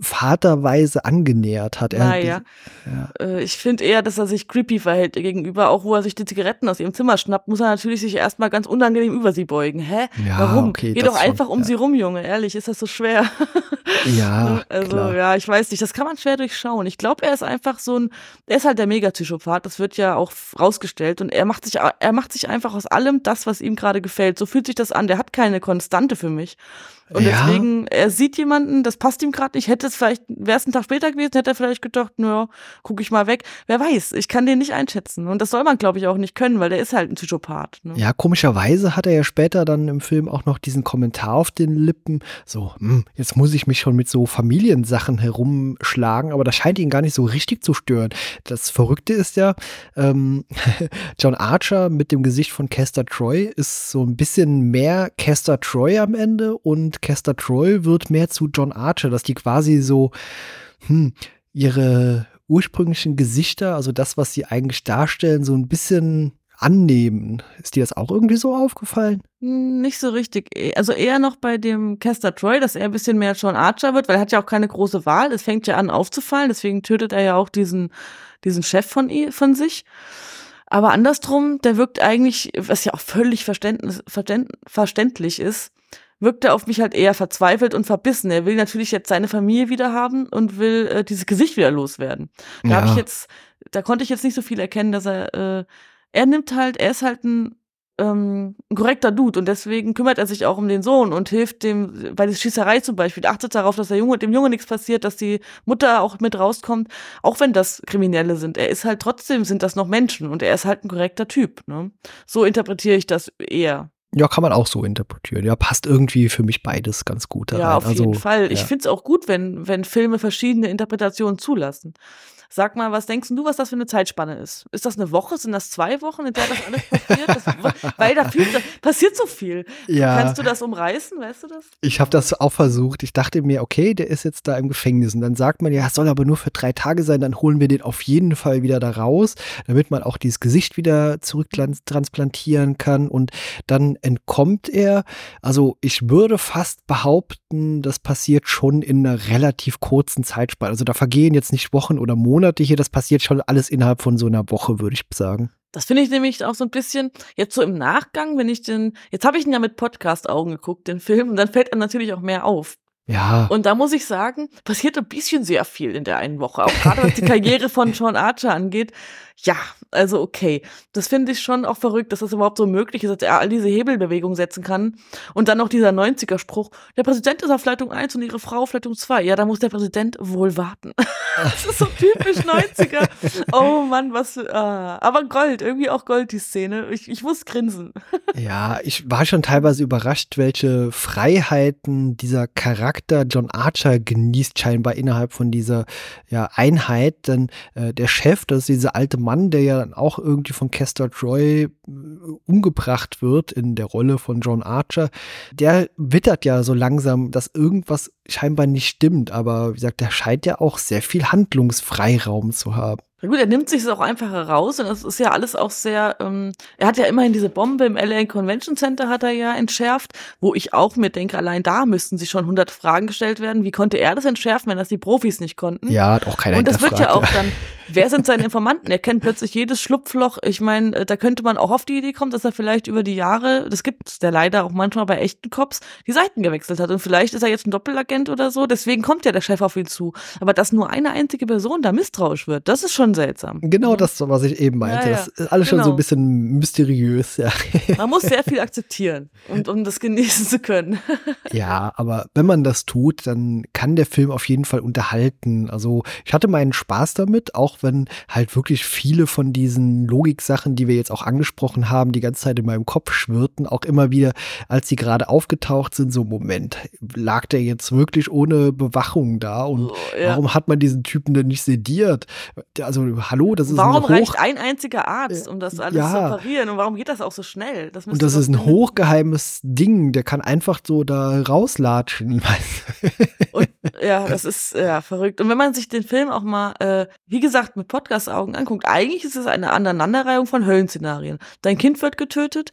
Vaterweise angenähert hat. Er naja. Ja. Äh, ich finde eher, dass er sich creepy verhält gegenüber, auch wo er sich die Zigaretten aus ihrem Zimmer schnappt, muss er natürlich sich erstmal ganz unangenehm über sie beugen. Hä? Ja, Warum? Okay, Geh doch einfach schon, um ja. sie rum, Junge. Ehrlich, ist das so schwer? Ja. also, klar. ja, ich weiß nicht, das kann man schwer durchschauen. Ich glaube, er ist einfach so ein, er ist halt der Megapsychopath, das wird ja auch rausgestellt und er macht sich, er macht sich einfach aus allem das, was ihm gerade gefällt. So fühlt sich das an. Der hat keine Konstante für mich. Und ja. deswegen, er sieht jemanden, das passt ihm gerade nicht. Hätte es vielleicht, wäre es ein Tag später gewesen, hätte er vielleicht gedacht, naja, guck ich mal weg. Wer weiß, ich kann den nicht einschätzen. Und das soll man, glaube ich, auch nicht können, weil der ist halt ein Psychopath. Ne? Ja, komischerweise hat er ja später dann im Film auch noch diesen Kommentar auf den Lippen, so, hm, jetzt muss ich mich schon mit so Familiensachen herumschlagen, aber das scheint ihn gar nicht so richtig zu stören. Das Verrückte ist ja, ähm, John Archer mit dem Gesicht von Kester Troy ist so ein bisschen mehr Kester Troy am Ende und Kester Troy wird mehr zu John Archer, dass die quasi so hm, ihre ursprünglichen Gesichter, also das, was sie eigentlich darstellen, so ein bisschen annehmen. Ist dir das auch irgendwie so aufgefallen? Nicht so richtig. Also eher noch bei dem Kester Troy, dass er ein bisschen mehr John Archer wird, weil er hat ja auch keine große Wahl. Es fängt ja an aufzufallen, deswegen tötet er ja auch diesen, diesen Chef von, von sich. Aber andersrum, der wirkt eigentlich, was ja auch völlig verständlich ist, wirkt er auf mich halt eher verzweifelt und verbissen. Er will natürlich jetzt seine Familie wieder haben und will äh, dieses Gesicht wieder loswerden. Da ja. habe ich jetzt, da konnte ich jetzt nicht so viel erkennen, dass er, äh, er nimmt halt, er ist halt ein, ähm, ein korrekter Dude und deswegen kümmert er sich auch um den Sohn und hilft dem bei der Schießerei zum Beispiel, achtet darauf, dass der Junge, dem Junge nichts passiert, dass die Mutter auch mit rauskommt, auch wenn das Kriminelle sind. Er ist halt trotzdem, sind das noch Menschen und er ist halt ein korrekter Typ. Ne? So interpretiere ich das eher. Ja, kann man auch so interpretieren. Ja, passt irgendwie für mich beides ganz gut da Ja, auf also, jeden Fall. Ich ja. finde es auch gut, wenn, wenn Filme verschiedene Interpretationen zulassen. Sag mal, was denkst du, was das für eine Zeitspanne ist? Ist das eine Woche? Sind das zwei Wochen, in der das alles passiert? Das, weil da viel, da passiert so viel. Ja. Kannst du das umreißen, weißt du das? Ich habe das auch versucht. Ich dachte mir, okay, der ist jetzt da im Gefängnis. Und dann sagt man, ja, es soll aber nur für drei Tage sein, dann holen wir den auf jeden Fall wieder da raus, damit man auch dieses Gesicht wieder zurücktransplantieren kann. Und dann entkommt er. Also ich würde fast behaupten, das passiert schon in einer relativ kurzen Zeitspanne. Also da vergehen jetzt nicht Wochen oder Monate Monate hier, das passiert schon alles innerhalb von so einer Woche, würde ich sagen. Das finde ich nämlich auch so ein bisschen, jetzt so im Nachgang, wenn ich den, jetzt habe ich ihn ja mit Podcast-Augen geguckt, den Film, und dann fällt er natürlich auch mehr auf. Ja. Und da muss ich sagen, passiert ein bisschen sehr viel in der einen Woche. Auch gerade was die Karriere von Sean Archer angeht. Ja, also okay. Das finde ich schon auch verrückt, dass das überhaupt so möglich ist, dass er all diese Hebelbewegungen setzen kann. Und dann noch dieser 90er-Spruch. Der Präsident ist auf Leitung 1 und ihre Frau auf Leitung 2. Ja, da muss der Präsident wohl warten. das ist so typisch 90er. Oh Mann, was. Ah. Aber Gold, irgendwie auch Gold, die Szene. Ich, ich muss grinsen. ja, ich war schon teilweise überrascht, welche Freiheiten dieser Charakter John Archer genießt, scheinbar innerhalb von dieser ja, Einheit. Denn äh, der Chef, das ist dieser alte Mann, der ja dann auch irgendwie von Kester Troy äh, umgebracht wird in der Rolle von John Archer, der wittert ja so langsam, dass irgendwas scheinbar nicht stimmt. Aber wie gesagt, der scheint ja auch sehr viel Handlungsfreiraum zu haben. Na gut, er nimmt sich es auch einfach heraus und das ist ja alles auch sehr, ähm, er hat ja immerhin diese Bombe im LA Convention Center hat er ja entschärft, wo ich auch mir denke, allein da müssten sich schon 100 Fragen gestellt werden. Wie konnte er das entschärfen, wenn das die Profis nicht konnten? Ja, hat auch keiner Und das wird ja auch dann, wer sind seine Informanten? Er kennt plötzlich jedes Schlupfloch. Ich meine, äh, da könnte man auch auf die Idee kommen, dass er vielleicht über die Jahre, das gibt's der leider auch manchmal bei echten Cops, die Seiten gewechselt hat und vielleicht ist er jetzt ein Doppelagent oder so, deswegen kommt ja der Chef auf ihn zu. Aber dass nur eine einzige Person da misstrauisch wird, das ist schon seltsam. Genau das, was ich eben meinte. Ja, ja. Das ist alles genau. schon so ein genau. bisschen mysteriös, ja. Man muss sehr viel akzeptieren, und, um das genießen zu können. Ja, aber wenn man das tut, dann kann der Film auf jeden Fall unterhalten. Also ich hatte meinen Spaß damit, auch wenn halt wirklich viele von diesen Logiksachen, die wir jetzt auch angesprochen haben, die ganze Zeit in meinem Kopf schwirrten, auch immer wieder, als sie gerade aufgetaucht sind, so Moment, lag der jetzt wirklich ohne Bewachung da und oh, ja. warum hat man diesen Typen denn nicht sediert? Also hallo, das ist Warum ein reicht ein einziger Arzt, um das alles ja. zu operieren? Und warum geht das auch so schnell? Das und das ist ein hochgeheimes Ding, der kann einfach so da rauslatschen. und, ja, das ist ja verrückt. Und wenn man sich den Film auch mal, äh, wie gesagt, mit Podcast-Augen anguckt, eigentlich ist es eine Aneinanderreihung von Höllenszenarien. Dein Kind wird getötet,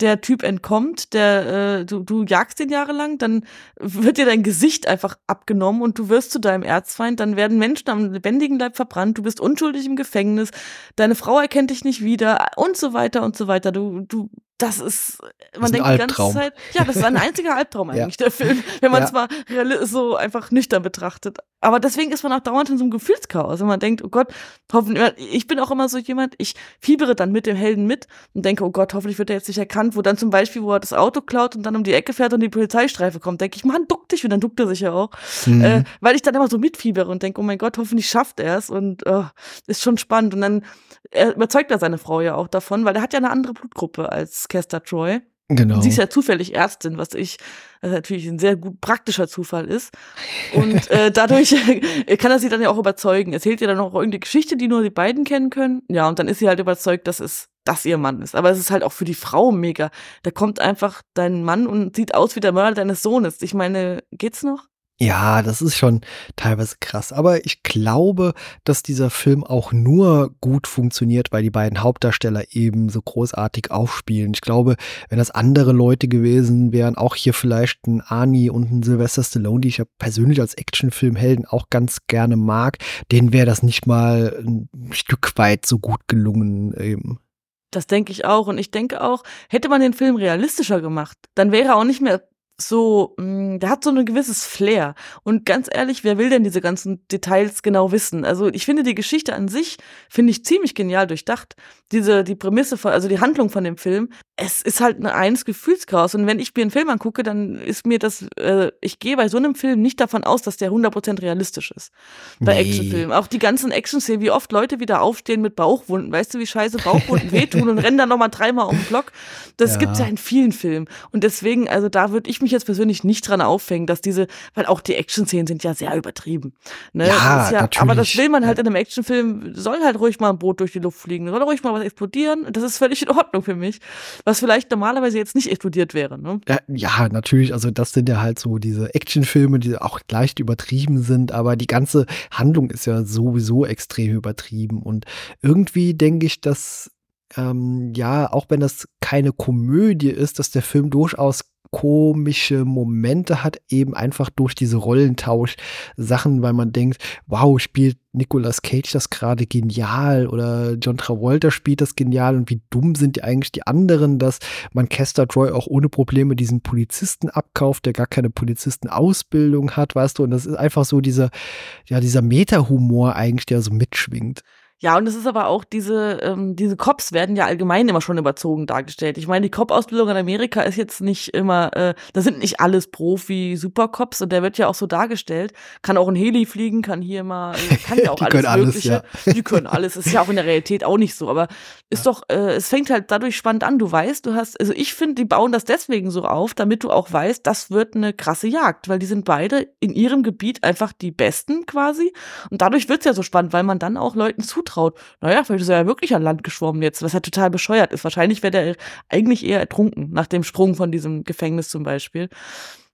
der Typ entkommt, der äh, du, du jagst ihn jahrelang, dann wird dir dein Gesicht einfach abgenommen und du wirst zu deinem Erzfeind, dann werden Menschen am lebendigen Leib verbrannt, du bist unschuldig im Gefängnis, deine Frau erkennt dich nicht wieder und so weiter und so weiter. Du, du das ist, man Das ist denkt die ganze. Zeit, ja, das ist ein einziger Albtraum Ja. eigentlich, der Film, wenn man es Ja. mal so einfach nüchtern betrachtet. Aber deswegen ist man auch dauernd in so einem Gefühlschaos, wenn man denkt, oh Gott, hoffentlich, ich bin auch immer so jemand, ich fiebere dann mit dem Helden mit und denke, oh Gott, hoffentlich wird er jetzt nicht erkannt, wo dann zum Beispiel, wo er das Auto klaut und dann um die Ecke fährt und die Polizeistreife kommt, denke ich, Mann, duck dich, und dann duckt er sich ja auch. Mhm. Äh, weil ich dann immer so mitfiebere und denke, oh mein Gott, hoffentlich schafft er es und äh, ist schon spannend. Und dann er überzeugt er seine Frau ja auch davon, weil er hat ja eine andere Blutgruppe als Kester Troy. genau. Sie ist ja zufällig Ärztin, was ich was natürlich ein sehr gut praktischer Zufall ist. Und äh, dadurch kann er sie dann ja auch überzeugen. Erzählt ihr dann auch irgendeine Geschichte, die nur die beiden kennen können. Ja, und dann ist sie halt überzeugt, dass es das ihr Mann ist. Aber es ist halt auch für die Frau mega. Da kommt einfach dein Mann und sieht aus wie der Mörder deines Sohnes. Ich meine, geht's noch? Ja, das ist schon teilweise krass. Aber ich glaube, dass dieser Film auch nur gut funktioniert, weil die beiden Hauptdarsteller eben so großartig aufspielen. Ich glaube, wenn das andere Leute gewesen wären, auch hier vielleicht ein Arnie und ein Sylvester Stallone, die ich ja persönlich als Actionfilmhelden auch ganz gerne mag, denen wäre das nicht mal ein Stück weit so gut gelungen eben. Das denke ich auch. Und ich denke auch, hätte man den Film realistischer gemacht, dann wäre er auch nicht mehr so, mh, der hat so ein gewisses Flair. Und ganz ehrlich, wer will denn diese ganzen Details genau wissen? Also ich finde die Geschichte an sich, finde ich ziemlich genial durchdacht. Diese, die Prämisse von, also die Handlung von dem Film, es ist halt ein eines Gefühlschaos. Und wenn ich mir einen Film angucke, dann ist mir das, äh, ich gehe bei so einem Film nicht davon aus, dass der 100% realistisch ist. Bei Nee. Actionfilmen. Auch die ganzen Action-Szenen, wie oft Leute wieder aufstehen mit Bauchwunden. Weißt du, wie scheiße Bauchwunden wehtun und rennen dann nochmal dreimal um den Block. Das Ja. gibt's ja in vielen Filmen. Und deswegen, also da würde ich mich jetzt persönlich nicht dran aufhängen, dass diese, weil auch die Action-Szenen sind ja sehr übertrieben. Ne? Ja, Das ist Aber das natürlich. will man halt in einem Actionfilm, soll halt ruhig mal ein Boot durch die Luft fliegen, soll ruhig mal was explodieren. Das ist völlig in Ordnung für mich. Was vielleicht normalerweise jetzt nicht explodiert wäre. Ne? Ja, ja, natürlich. Also das sind ja halt so diese Actionfilme, die auch leicht übertrieben sind, aber die ganze Handlung ist ja sowieso extrem übertrieben. Und irgendwie denke ich, dass ähm, ja, auch wenn das keine Komödie ist, dass der Film durchaus komische Momente hat, eben einfach durch diese Rollentausch-Sachen, weil man denkt, wow, spielt Nicolas Cage das gerade genial oder John Travolta spielt das genial und wie dumm sind die eigentlich die anderen, dass man Kester Troy auch ohne Probleme diesen Polizisten abkauft, der gar keine Polizistenausbildung hat, weißt du, und das ist einfach so dieser, ja, dieser Meta-Humor eigentlich, der so mitschwingt. Ja, und es ist aber auch diese, ähm, diese Cops werden ja allgemein immer schon überzogen dargestellt. Ich meine, die Cop-Ausbildung in Amerika ist jetzt nicht immer, äh, da sind nicht alles Profi-Supercops und der wird ja auch so dargestellt. Kann auch ein Heli fliegen, kann hier mal, äh, kann ja auch Die alles können alles, Mögliche. Die können alles. Ist ja auch in der Realität auch nicht so. Aber ist doch, äh, es fängt halt dadurch spannend an. Du weißt, du hast, also ich finde, die bauen das deswegen so auf, damit du auch weißt, das wird eine krasse Jagd, weil die sind beide in ihrem Gebiet einfach die Besten quasi. Und dadurch wird's ja so spannend, weil man dann auch Leuten zutraut, naja, vielleicht ist er ja wirklich an Land geschwommen jetzt, was ja total bescheuert ist. Wahrscheinlich wäre der eigentlich eher ertrunken, nach dem Sprung von diesem Gefängnis zum Beispiel.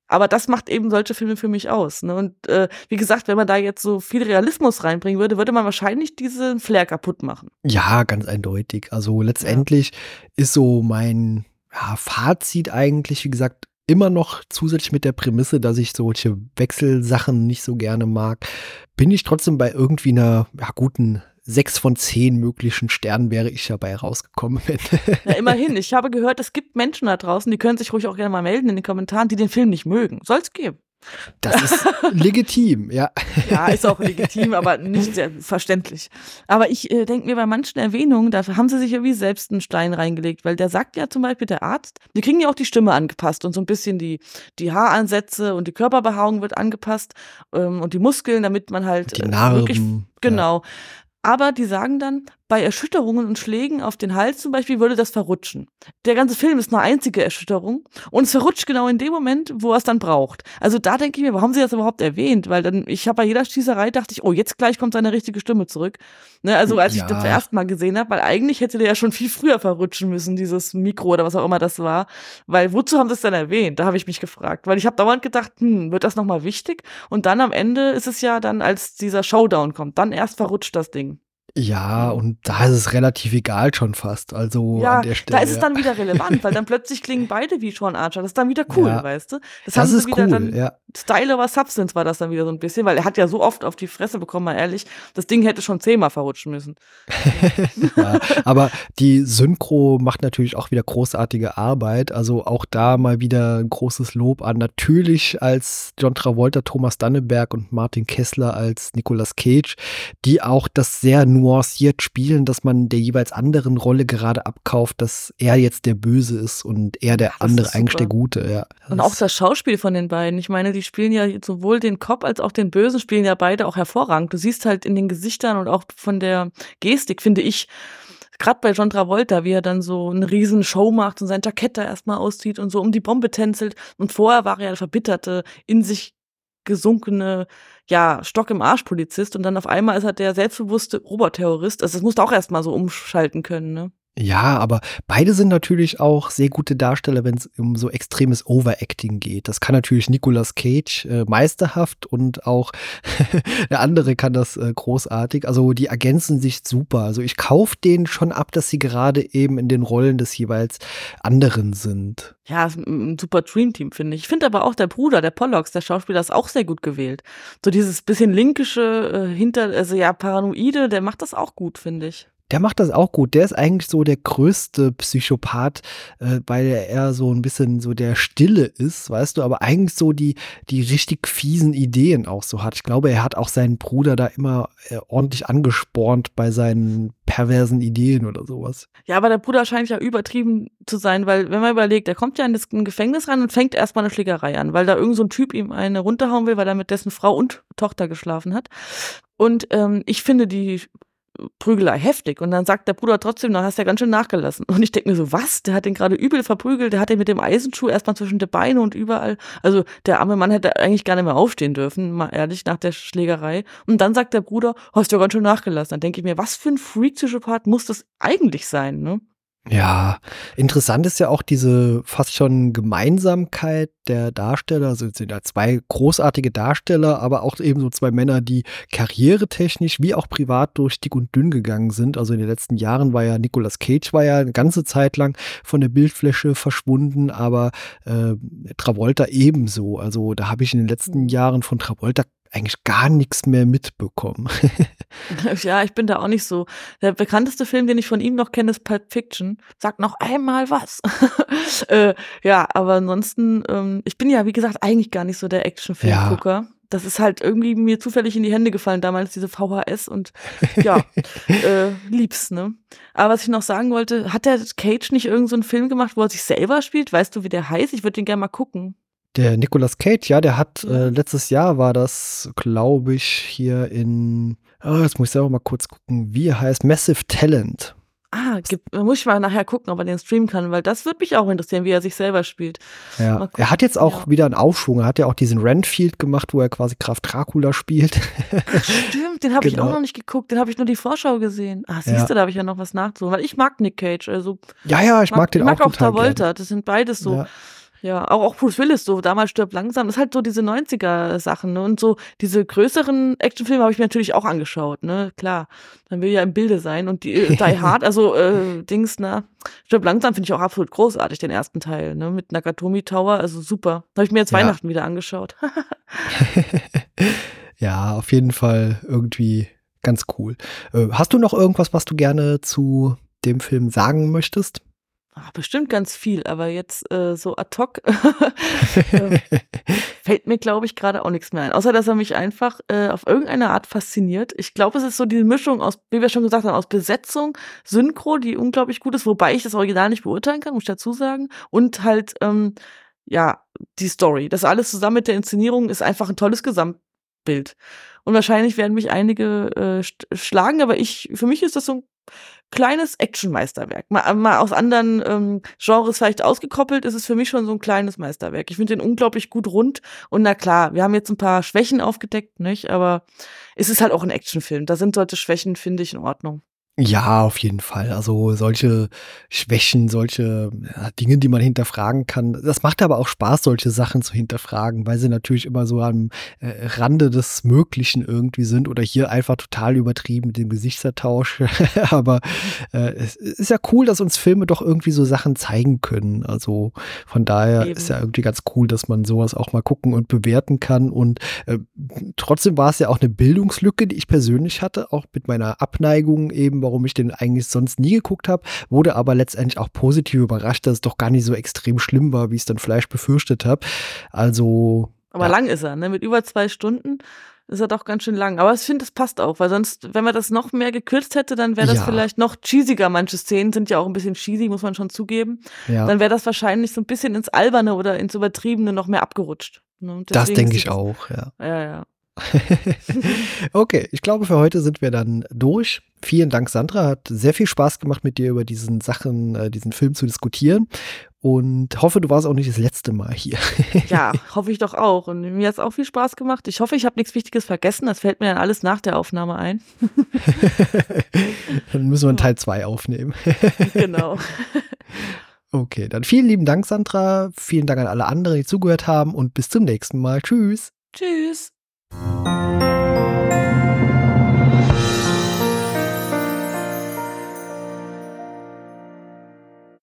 Aber das macht eben solche Filme für mich aus. Ne? Und äh, wie gesagt, wenn man da jetzt so viel Realismus reinbringen würde, würde man wahrscheinlich diesen Flair kaputt machen. Ja, ganz eindeutig. Also letztendlich ist so mein ja, Fazit eigentlich, wie gesagt, immer noch zusätzlich mit der Prämisse, dass ich solche Wechselsachen nicht so gerne mag, bin ich trotzdem bei irgendwie einer ja, guten sechs von zehn möglichen Sternen wäre ich dabei rausgekommen. Ja, immerhin. Ich habe gehört, es gibt Menschen da draußen, die können sich ruhig auch gerne mal melden in den Kommentaren, die den Film nicht mögen. Soll es geben. Das ist legitim, ja. Ja, ist auch legitim, aber nicht sehr verständlich. Aber ich äh, denke mir bei manchen Erwähnungen, dafür haben sie sich irgendwie selbst einen Stein reingelegt, weil der sagt ja zum Beispiel, der Arzt, die kriegen ja auch die Stimme angepasst und so ein bisschen die, die Haaransätze und die Körperbehaarung wird angepasst ähm, und die Muskeln, damit man halt Die äh, Narben. wirklich, genau. Aber die sagen dann, bei Erschütterungen und Schlägen auf den Hals zum Beispiel würde das verrutschen. Der ganze Film ist eine einzige Erschütterung und es verrutscht genau in dem Moment, wo er es dann braucht. Also da denke ich mir, warum haben sie das überhaupt erwähnt? Weil dann, ich habe bei jeder Schießerei dachte ich, oh, jetzt gleich kommt seine richtige Stimme zurück. Ne, also als ich Ja. das zum ersten Mal gesehen habe, weil eigentlich hätte der ja schon viel früher verrutschen müssen, dieses Mikro oder was auch immer das war. Weil wozu haben sie es denn erwähnt? Da habe ich mich gefragt. Weil ich habe dauernd gedacht, hm, wird das nochmal wichtig? Und dann am Ende ist es ja dann, als dieser Showdown kommt, dann erst verrutscht das Ding. Ja, und da ist es relativ egal schon fast. Also ja, an der Stelle. da ist es dann wieder relevant, weil dann plötzlich klingen beide wie Sean Archer. Das ist dann wieder cool, Ja. weißt du? Das, Das ist wieder cool, dann ja. Style over Substance war das dann wieder so ein bisschen, weil er hat ja so oft auf die Fresse bekommen, mal ehrlich. Das Ding hätte schon zehnmal verrutschen müssen. ja, aber die Synchro macht natürlich auch wieder großartige Arbeit. Also auch da mal wieder ein großes Lob an. Natürlich als John Travolta, Thomas Danneberg und Martin Kessler als Nicolas Cage, die auch das sehr nuanciert spielen, dass man der jeweils anderen Rolle gerade abkauft, dass er jetzt der Böse ist und er der Das andere eigentlich der. Gute. Ja, Und auch das Schauspiel von den beiden. Ich meine, die spielen ja sowohl den Cop als auch den Bösen spielen ja beide auch hervorragend. Du siehst halt in den Gesichtern und auch von der Gestik, finde ich, gerade bei John Travolta, wie er dann so eine riesen Show macht und sein Jackett da erstmal auszieht und so um die Bombe tänzelt. Und vorher war er ja der verbitterte, in sich gesunkene, ja, Stock im Arsch Polizist und dann auf einmal ist er der selbstbewusste Oberterrorist. Also das musst du auch erstmal so umschalten können, ne? Ja, aber beide sind natürlich auch sehr gute Darsteller, wenn es um so extremes Overacting geht. Das kann natürlich Nicolas Cage äh, meisterhaft und auch der andere kann das äh, großartig. Also die ergänzen sich super. Also ich kaufe denen schon ab, dass sie gerade eben in den Rollen des jeweils anderen sind. Ja, ein super Dream-Team, finde ich. Ich finde aber auch der Bruder, der Pollux, der Schauspieler, ist auch sehr gut gewählt. So dieses bisschen linkische, äh, hinter, also ja, paranoide, der macht das auch gut, finde ich. Der macht das auch gut. Der ist eigentlich so der größte Psychopath, äh, weil er so ein bisschen so der Stille ist, weißt du, aber eigentlich so die, die richtig fiesen Ideen auch so hat. Ich glaube, er hat auch seinen Bruder da immer äh, ordentlich angespornt bei seinen perversen Ideen oder sowas. Ja, aber der Bruder scheint ja übertrieben zu sein, weil, wenn man überlegt, der kommt ja in das Gefängnis rein und fängt erstmal eine Schlägerei an, weil da irgend so Typ ihm eine runterhauen will, weil er mit dessen Frau und Tochter geschlafen hat. Und ähm, ich finde die Prügelei heftig. Und dann sagt der Bruder trotzdem, na, hast ja ganz schön nachgelassen. Und ich denke mir so, was? Der hat den gerade übel verprügelt, der hat den mit dem Eisenschuh erstmal zwischen die Beine und überall. Also der arme Mann hätte eigentlich gar nicht mehr aufstehen dürfen, mal ehrlich, nach der Schlägerei. Und dann sagt der Bruder, hast ja ganz schön nachgelassen. Dann denke ich mir, was für ein Freak-Psychopath muss das eigentlich sein, ne? Ja, interessant ist ja auch diese fast schon Gemeinsamkeit der Darsteller. Also es sind ja zwei großartige Darsteller, aber auch eben so zwei Männer, die karrieretechnisch wie auch privat durch dick und dünn gegangen sind. Also in den letzten Jahren war ja Nicolas Cage war ja eine ganze Zeit lang von der Bildfläche verschwunden, aber äh, Travolta ebenso. Also da habe ich in den letzten Jahren von Travolta eigentlich gar nichts mehr mitbekommen. Ja, ich bin da auch nicht so. Der bekannteste Film, den ich von ihm noch kenne, ist Pulp Fiction. Sag noch einmal was. äh, ja, aber ansonsten, ähm, ich bin ja, wie gesagt, eigentlich gar nicht so der Actionfilmgucker. Das ist halt irgendwie mir zufällig in die Hände gefallen, damals diese VHS und ja, äh, lieb's, ne? Aber was ich noch sagen wollte, hat der Cage nicht irgendeinen so einen Film gemacht, wo er sich selber spielt? Weißt du, wie der heißt? Ich würde den gerne mal gucken. Der Nicolas Cage, ja, der hat äh, letztes Jahr war das, glaube ich, hier in, oh, jetzt muss ich auch mal kurz gucken, wie er heißt, Massive Talent. Ah, gibt, muss ich mal nachher gucken, ob er den streamen kann, weil das würde mich auch interessieren, wie er sich selber spielt. Ja, er hat jetzt auch Ja. wieder einen Aufschwung. Er hat ja auch diesen Renfield gemacht, wo er quasi Graf Dracula spielt. Stimmt, den habe ich Genau. auch noch nicht geguckt, den habe ich nur die Vorschau gesehen. Ah, siehst Ja. du, da habe ich ja noch was nachzuholen, weil ich mag Nick Cage, also ja, ja, ich mag den ich mag auch auch Travolta, gerne. das sind beides so. Ja. Ja, auch, auch Bruce Willis, so damals stirbt langsam. Das ist halt so diese 90er-Sachen, ne? Und so diese größeren Actionfilme habe ich mir natürlich auch angeschaut, ne? Klar. Dann will ja im Bilde sein. Und die äh, Die Hard, also äh, Dings, na, stirbt langsam finde ich auch absolut großartig, den ersten Teil, ne? Mit Nakatomi Tower, also super. Habe ich mir jetzt Ja. Weihnachten wieder angeschaut. Ja, auf jeden Fall irgendwie ganz cool. Äh, hast du noch irgendwas, was du gerne zu dem Film sagen möchtest? Ah, bestimmt ganz viel, aber jetzt äh, so ad hoc äh, fällt mir, glaube ich, gerade auch nichts mehr ein. Außer, dass er mich einfach äh, auf irgendeine Art fasziniert. Ich glaube, es ist so die Mischung aus, wie wir schon gesagt haben, aus Besetzung, Synchro, die unglaublich gut ist, wobei ich das Original nicht beurteilen kann, muss ich dazu sagen. Und halt, ähm, ja, die Story. Das alles zusammen mit der Inszenierung ist einfach ein tolles Gesamtbild. Und wahrscheinlich werden mich einige äh, schlagen, aber ich, für mich ist das so ein kleines Actionmeisterwerk. Mal, mal aus anderen ähm, Genres vielleicht ausgekoppelt, ist es für mich schon so ein kleines Meisterwerk. Ich finde den unglaublich gut rund. Und na klar, wir haben jetzt ein paar Schwächen aufgedeckt, nicht? Aber es ist halt auch ein Actionfilm. Da sind solche Schwächen, finde ich, in Ordnung. Ja, auf jeden Fall. Also solche Schwächen, solche ja, Dinge, die man hinterfragen kann. Das macht aber auch Spaß, solche Sachen zu hinterfragen, weil sie natürlich immer so am äh, Rande des Möglichen irgendwie sind oder hier einfach total übertrieben mit dem Gesichtsertausch. aber äh, es ist ja cool, dass uns Filme doch irgendwie so Sachen zeigen können. Also von daher Eben. ist ja irgendwie ganz cool, dass man sowas auch mal gucken und bewerten kann. Und äh, trotzdem war es ja auch eine Bildungslücke, die ich persönlich hatte, auch mit meiner Abneigung eben warum ich den eigentlich sonst nie geguckt habe, wurde aber letztendlich auch positiv überrascht, dass es doch gar nicht so extrem schlimm war, wie ich es dann vielleicht befürchtet habe. Also. Aber ja. lang ist er, ne? Mit über zwei Stunden ist er doch ganz schön lang. Aber ich finde, das passt auch, weil sonst, wenn man das noch mehr gekürzt hätte, dann wäre das ja. vielleicht noch cheesiger. Manche Szenen sind ja auch ein bisschen cheesy, muss man schon zugeben. Ja. Dann wäre das wahrscheinlich so ein bisschen ins Alberne oder ins Übertriebene noch mehr abgerutscht. Ne? Das denke ich auch, ja. Ja, ja. okay, ich glaube, für heute sind wir dann durch. Vielen Dank, Sandra. Hat sehr viel Spaß gemacht, mit dir über diesen Sachen, äh, diesen Film zu diskutieren. Und hoffe, du warst auch nicht das letzte Mal hier. ja, hoffe ich doch auch. Und mir hat es auch viel Spaß gemacht. Ich hoffe, ich habe nichts Wichtiges vergessen. Das fällt mir dann alles nach der Aufnahme ein. dann müssen wir einen Teil 2 aufnehmen. genau. Okay, dann vielen lieben Dank, Sandra. Vielen Dank an alle anderen, die zugehört haben und bis zum nächsten Mal. Tschüss. Tschüss. Música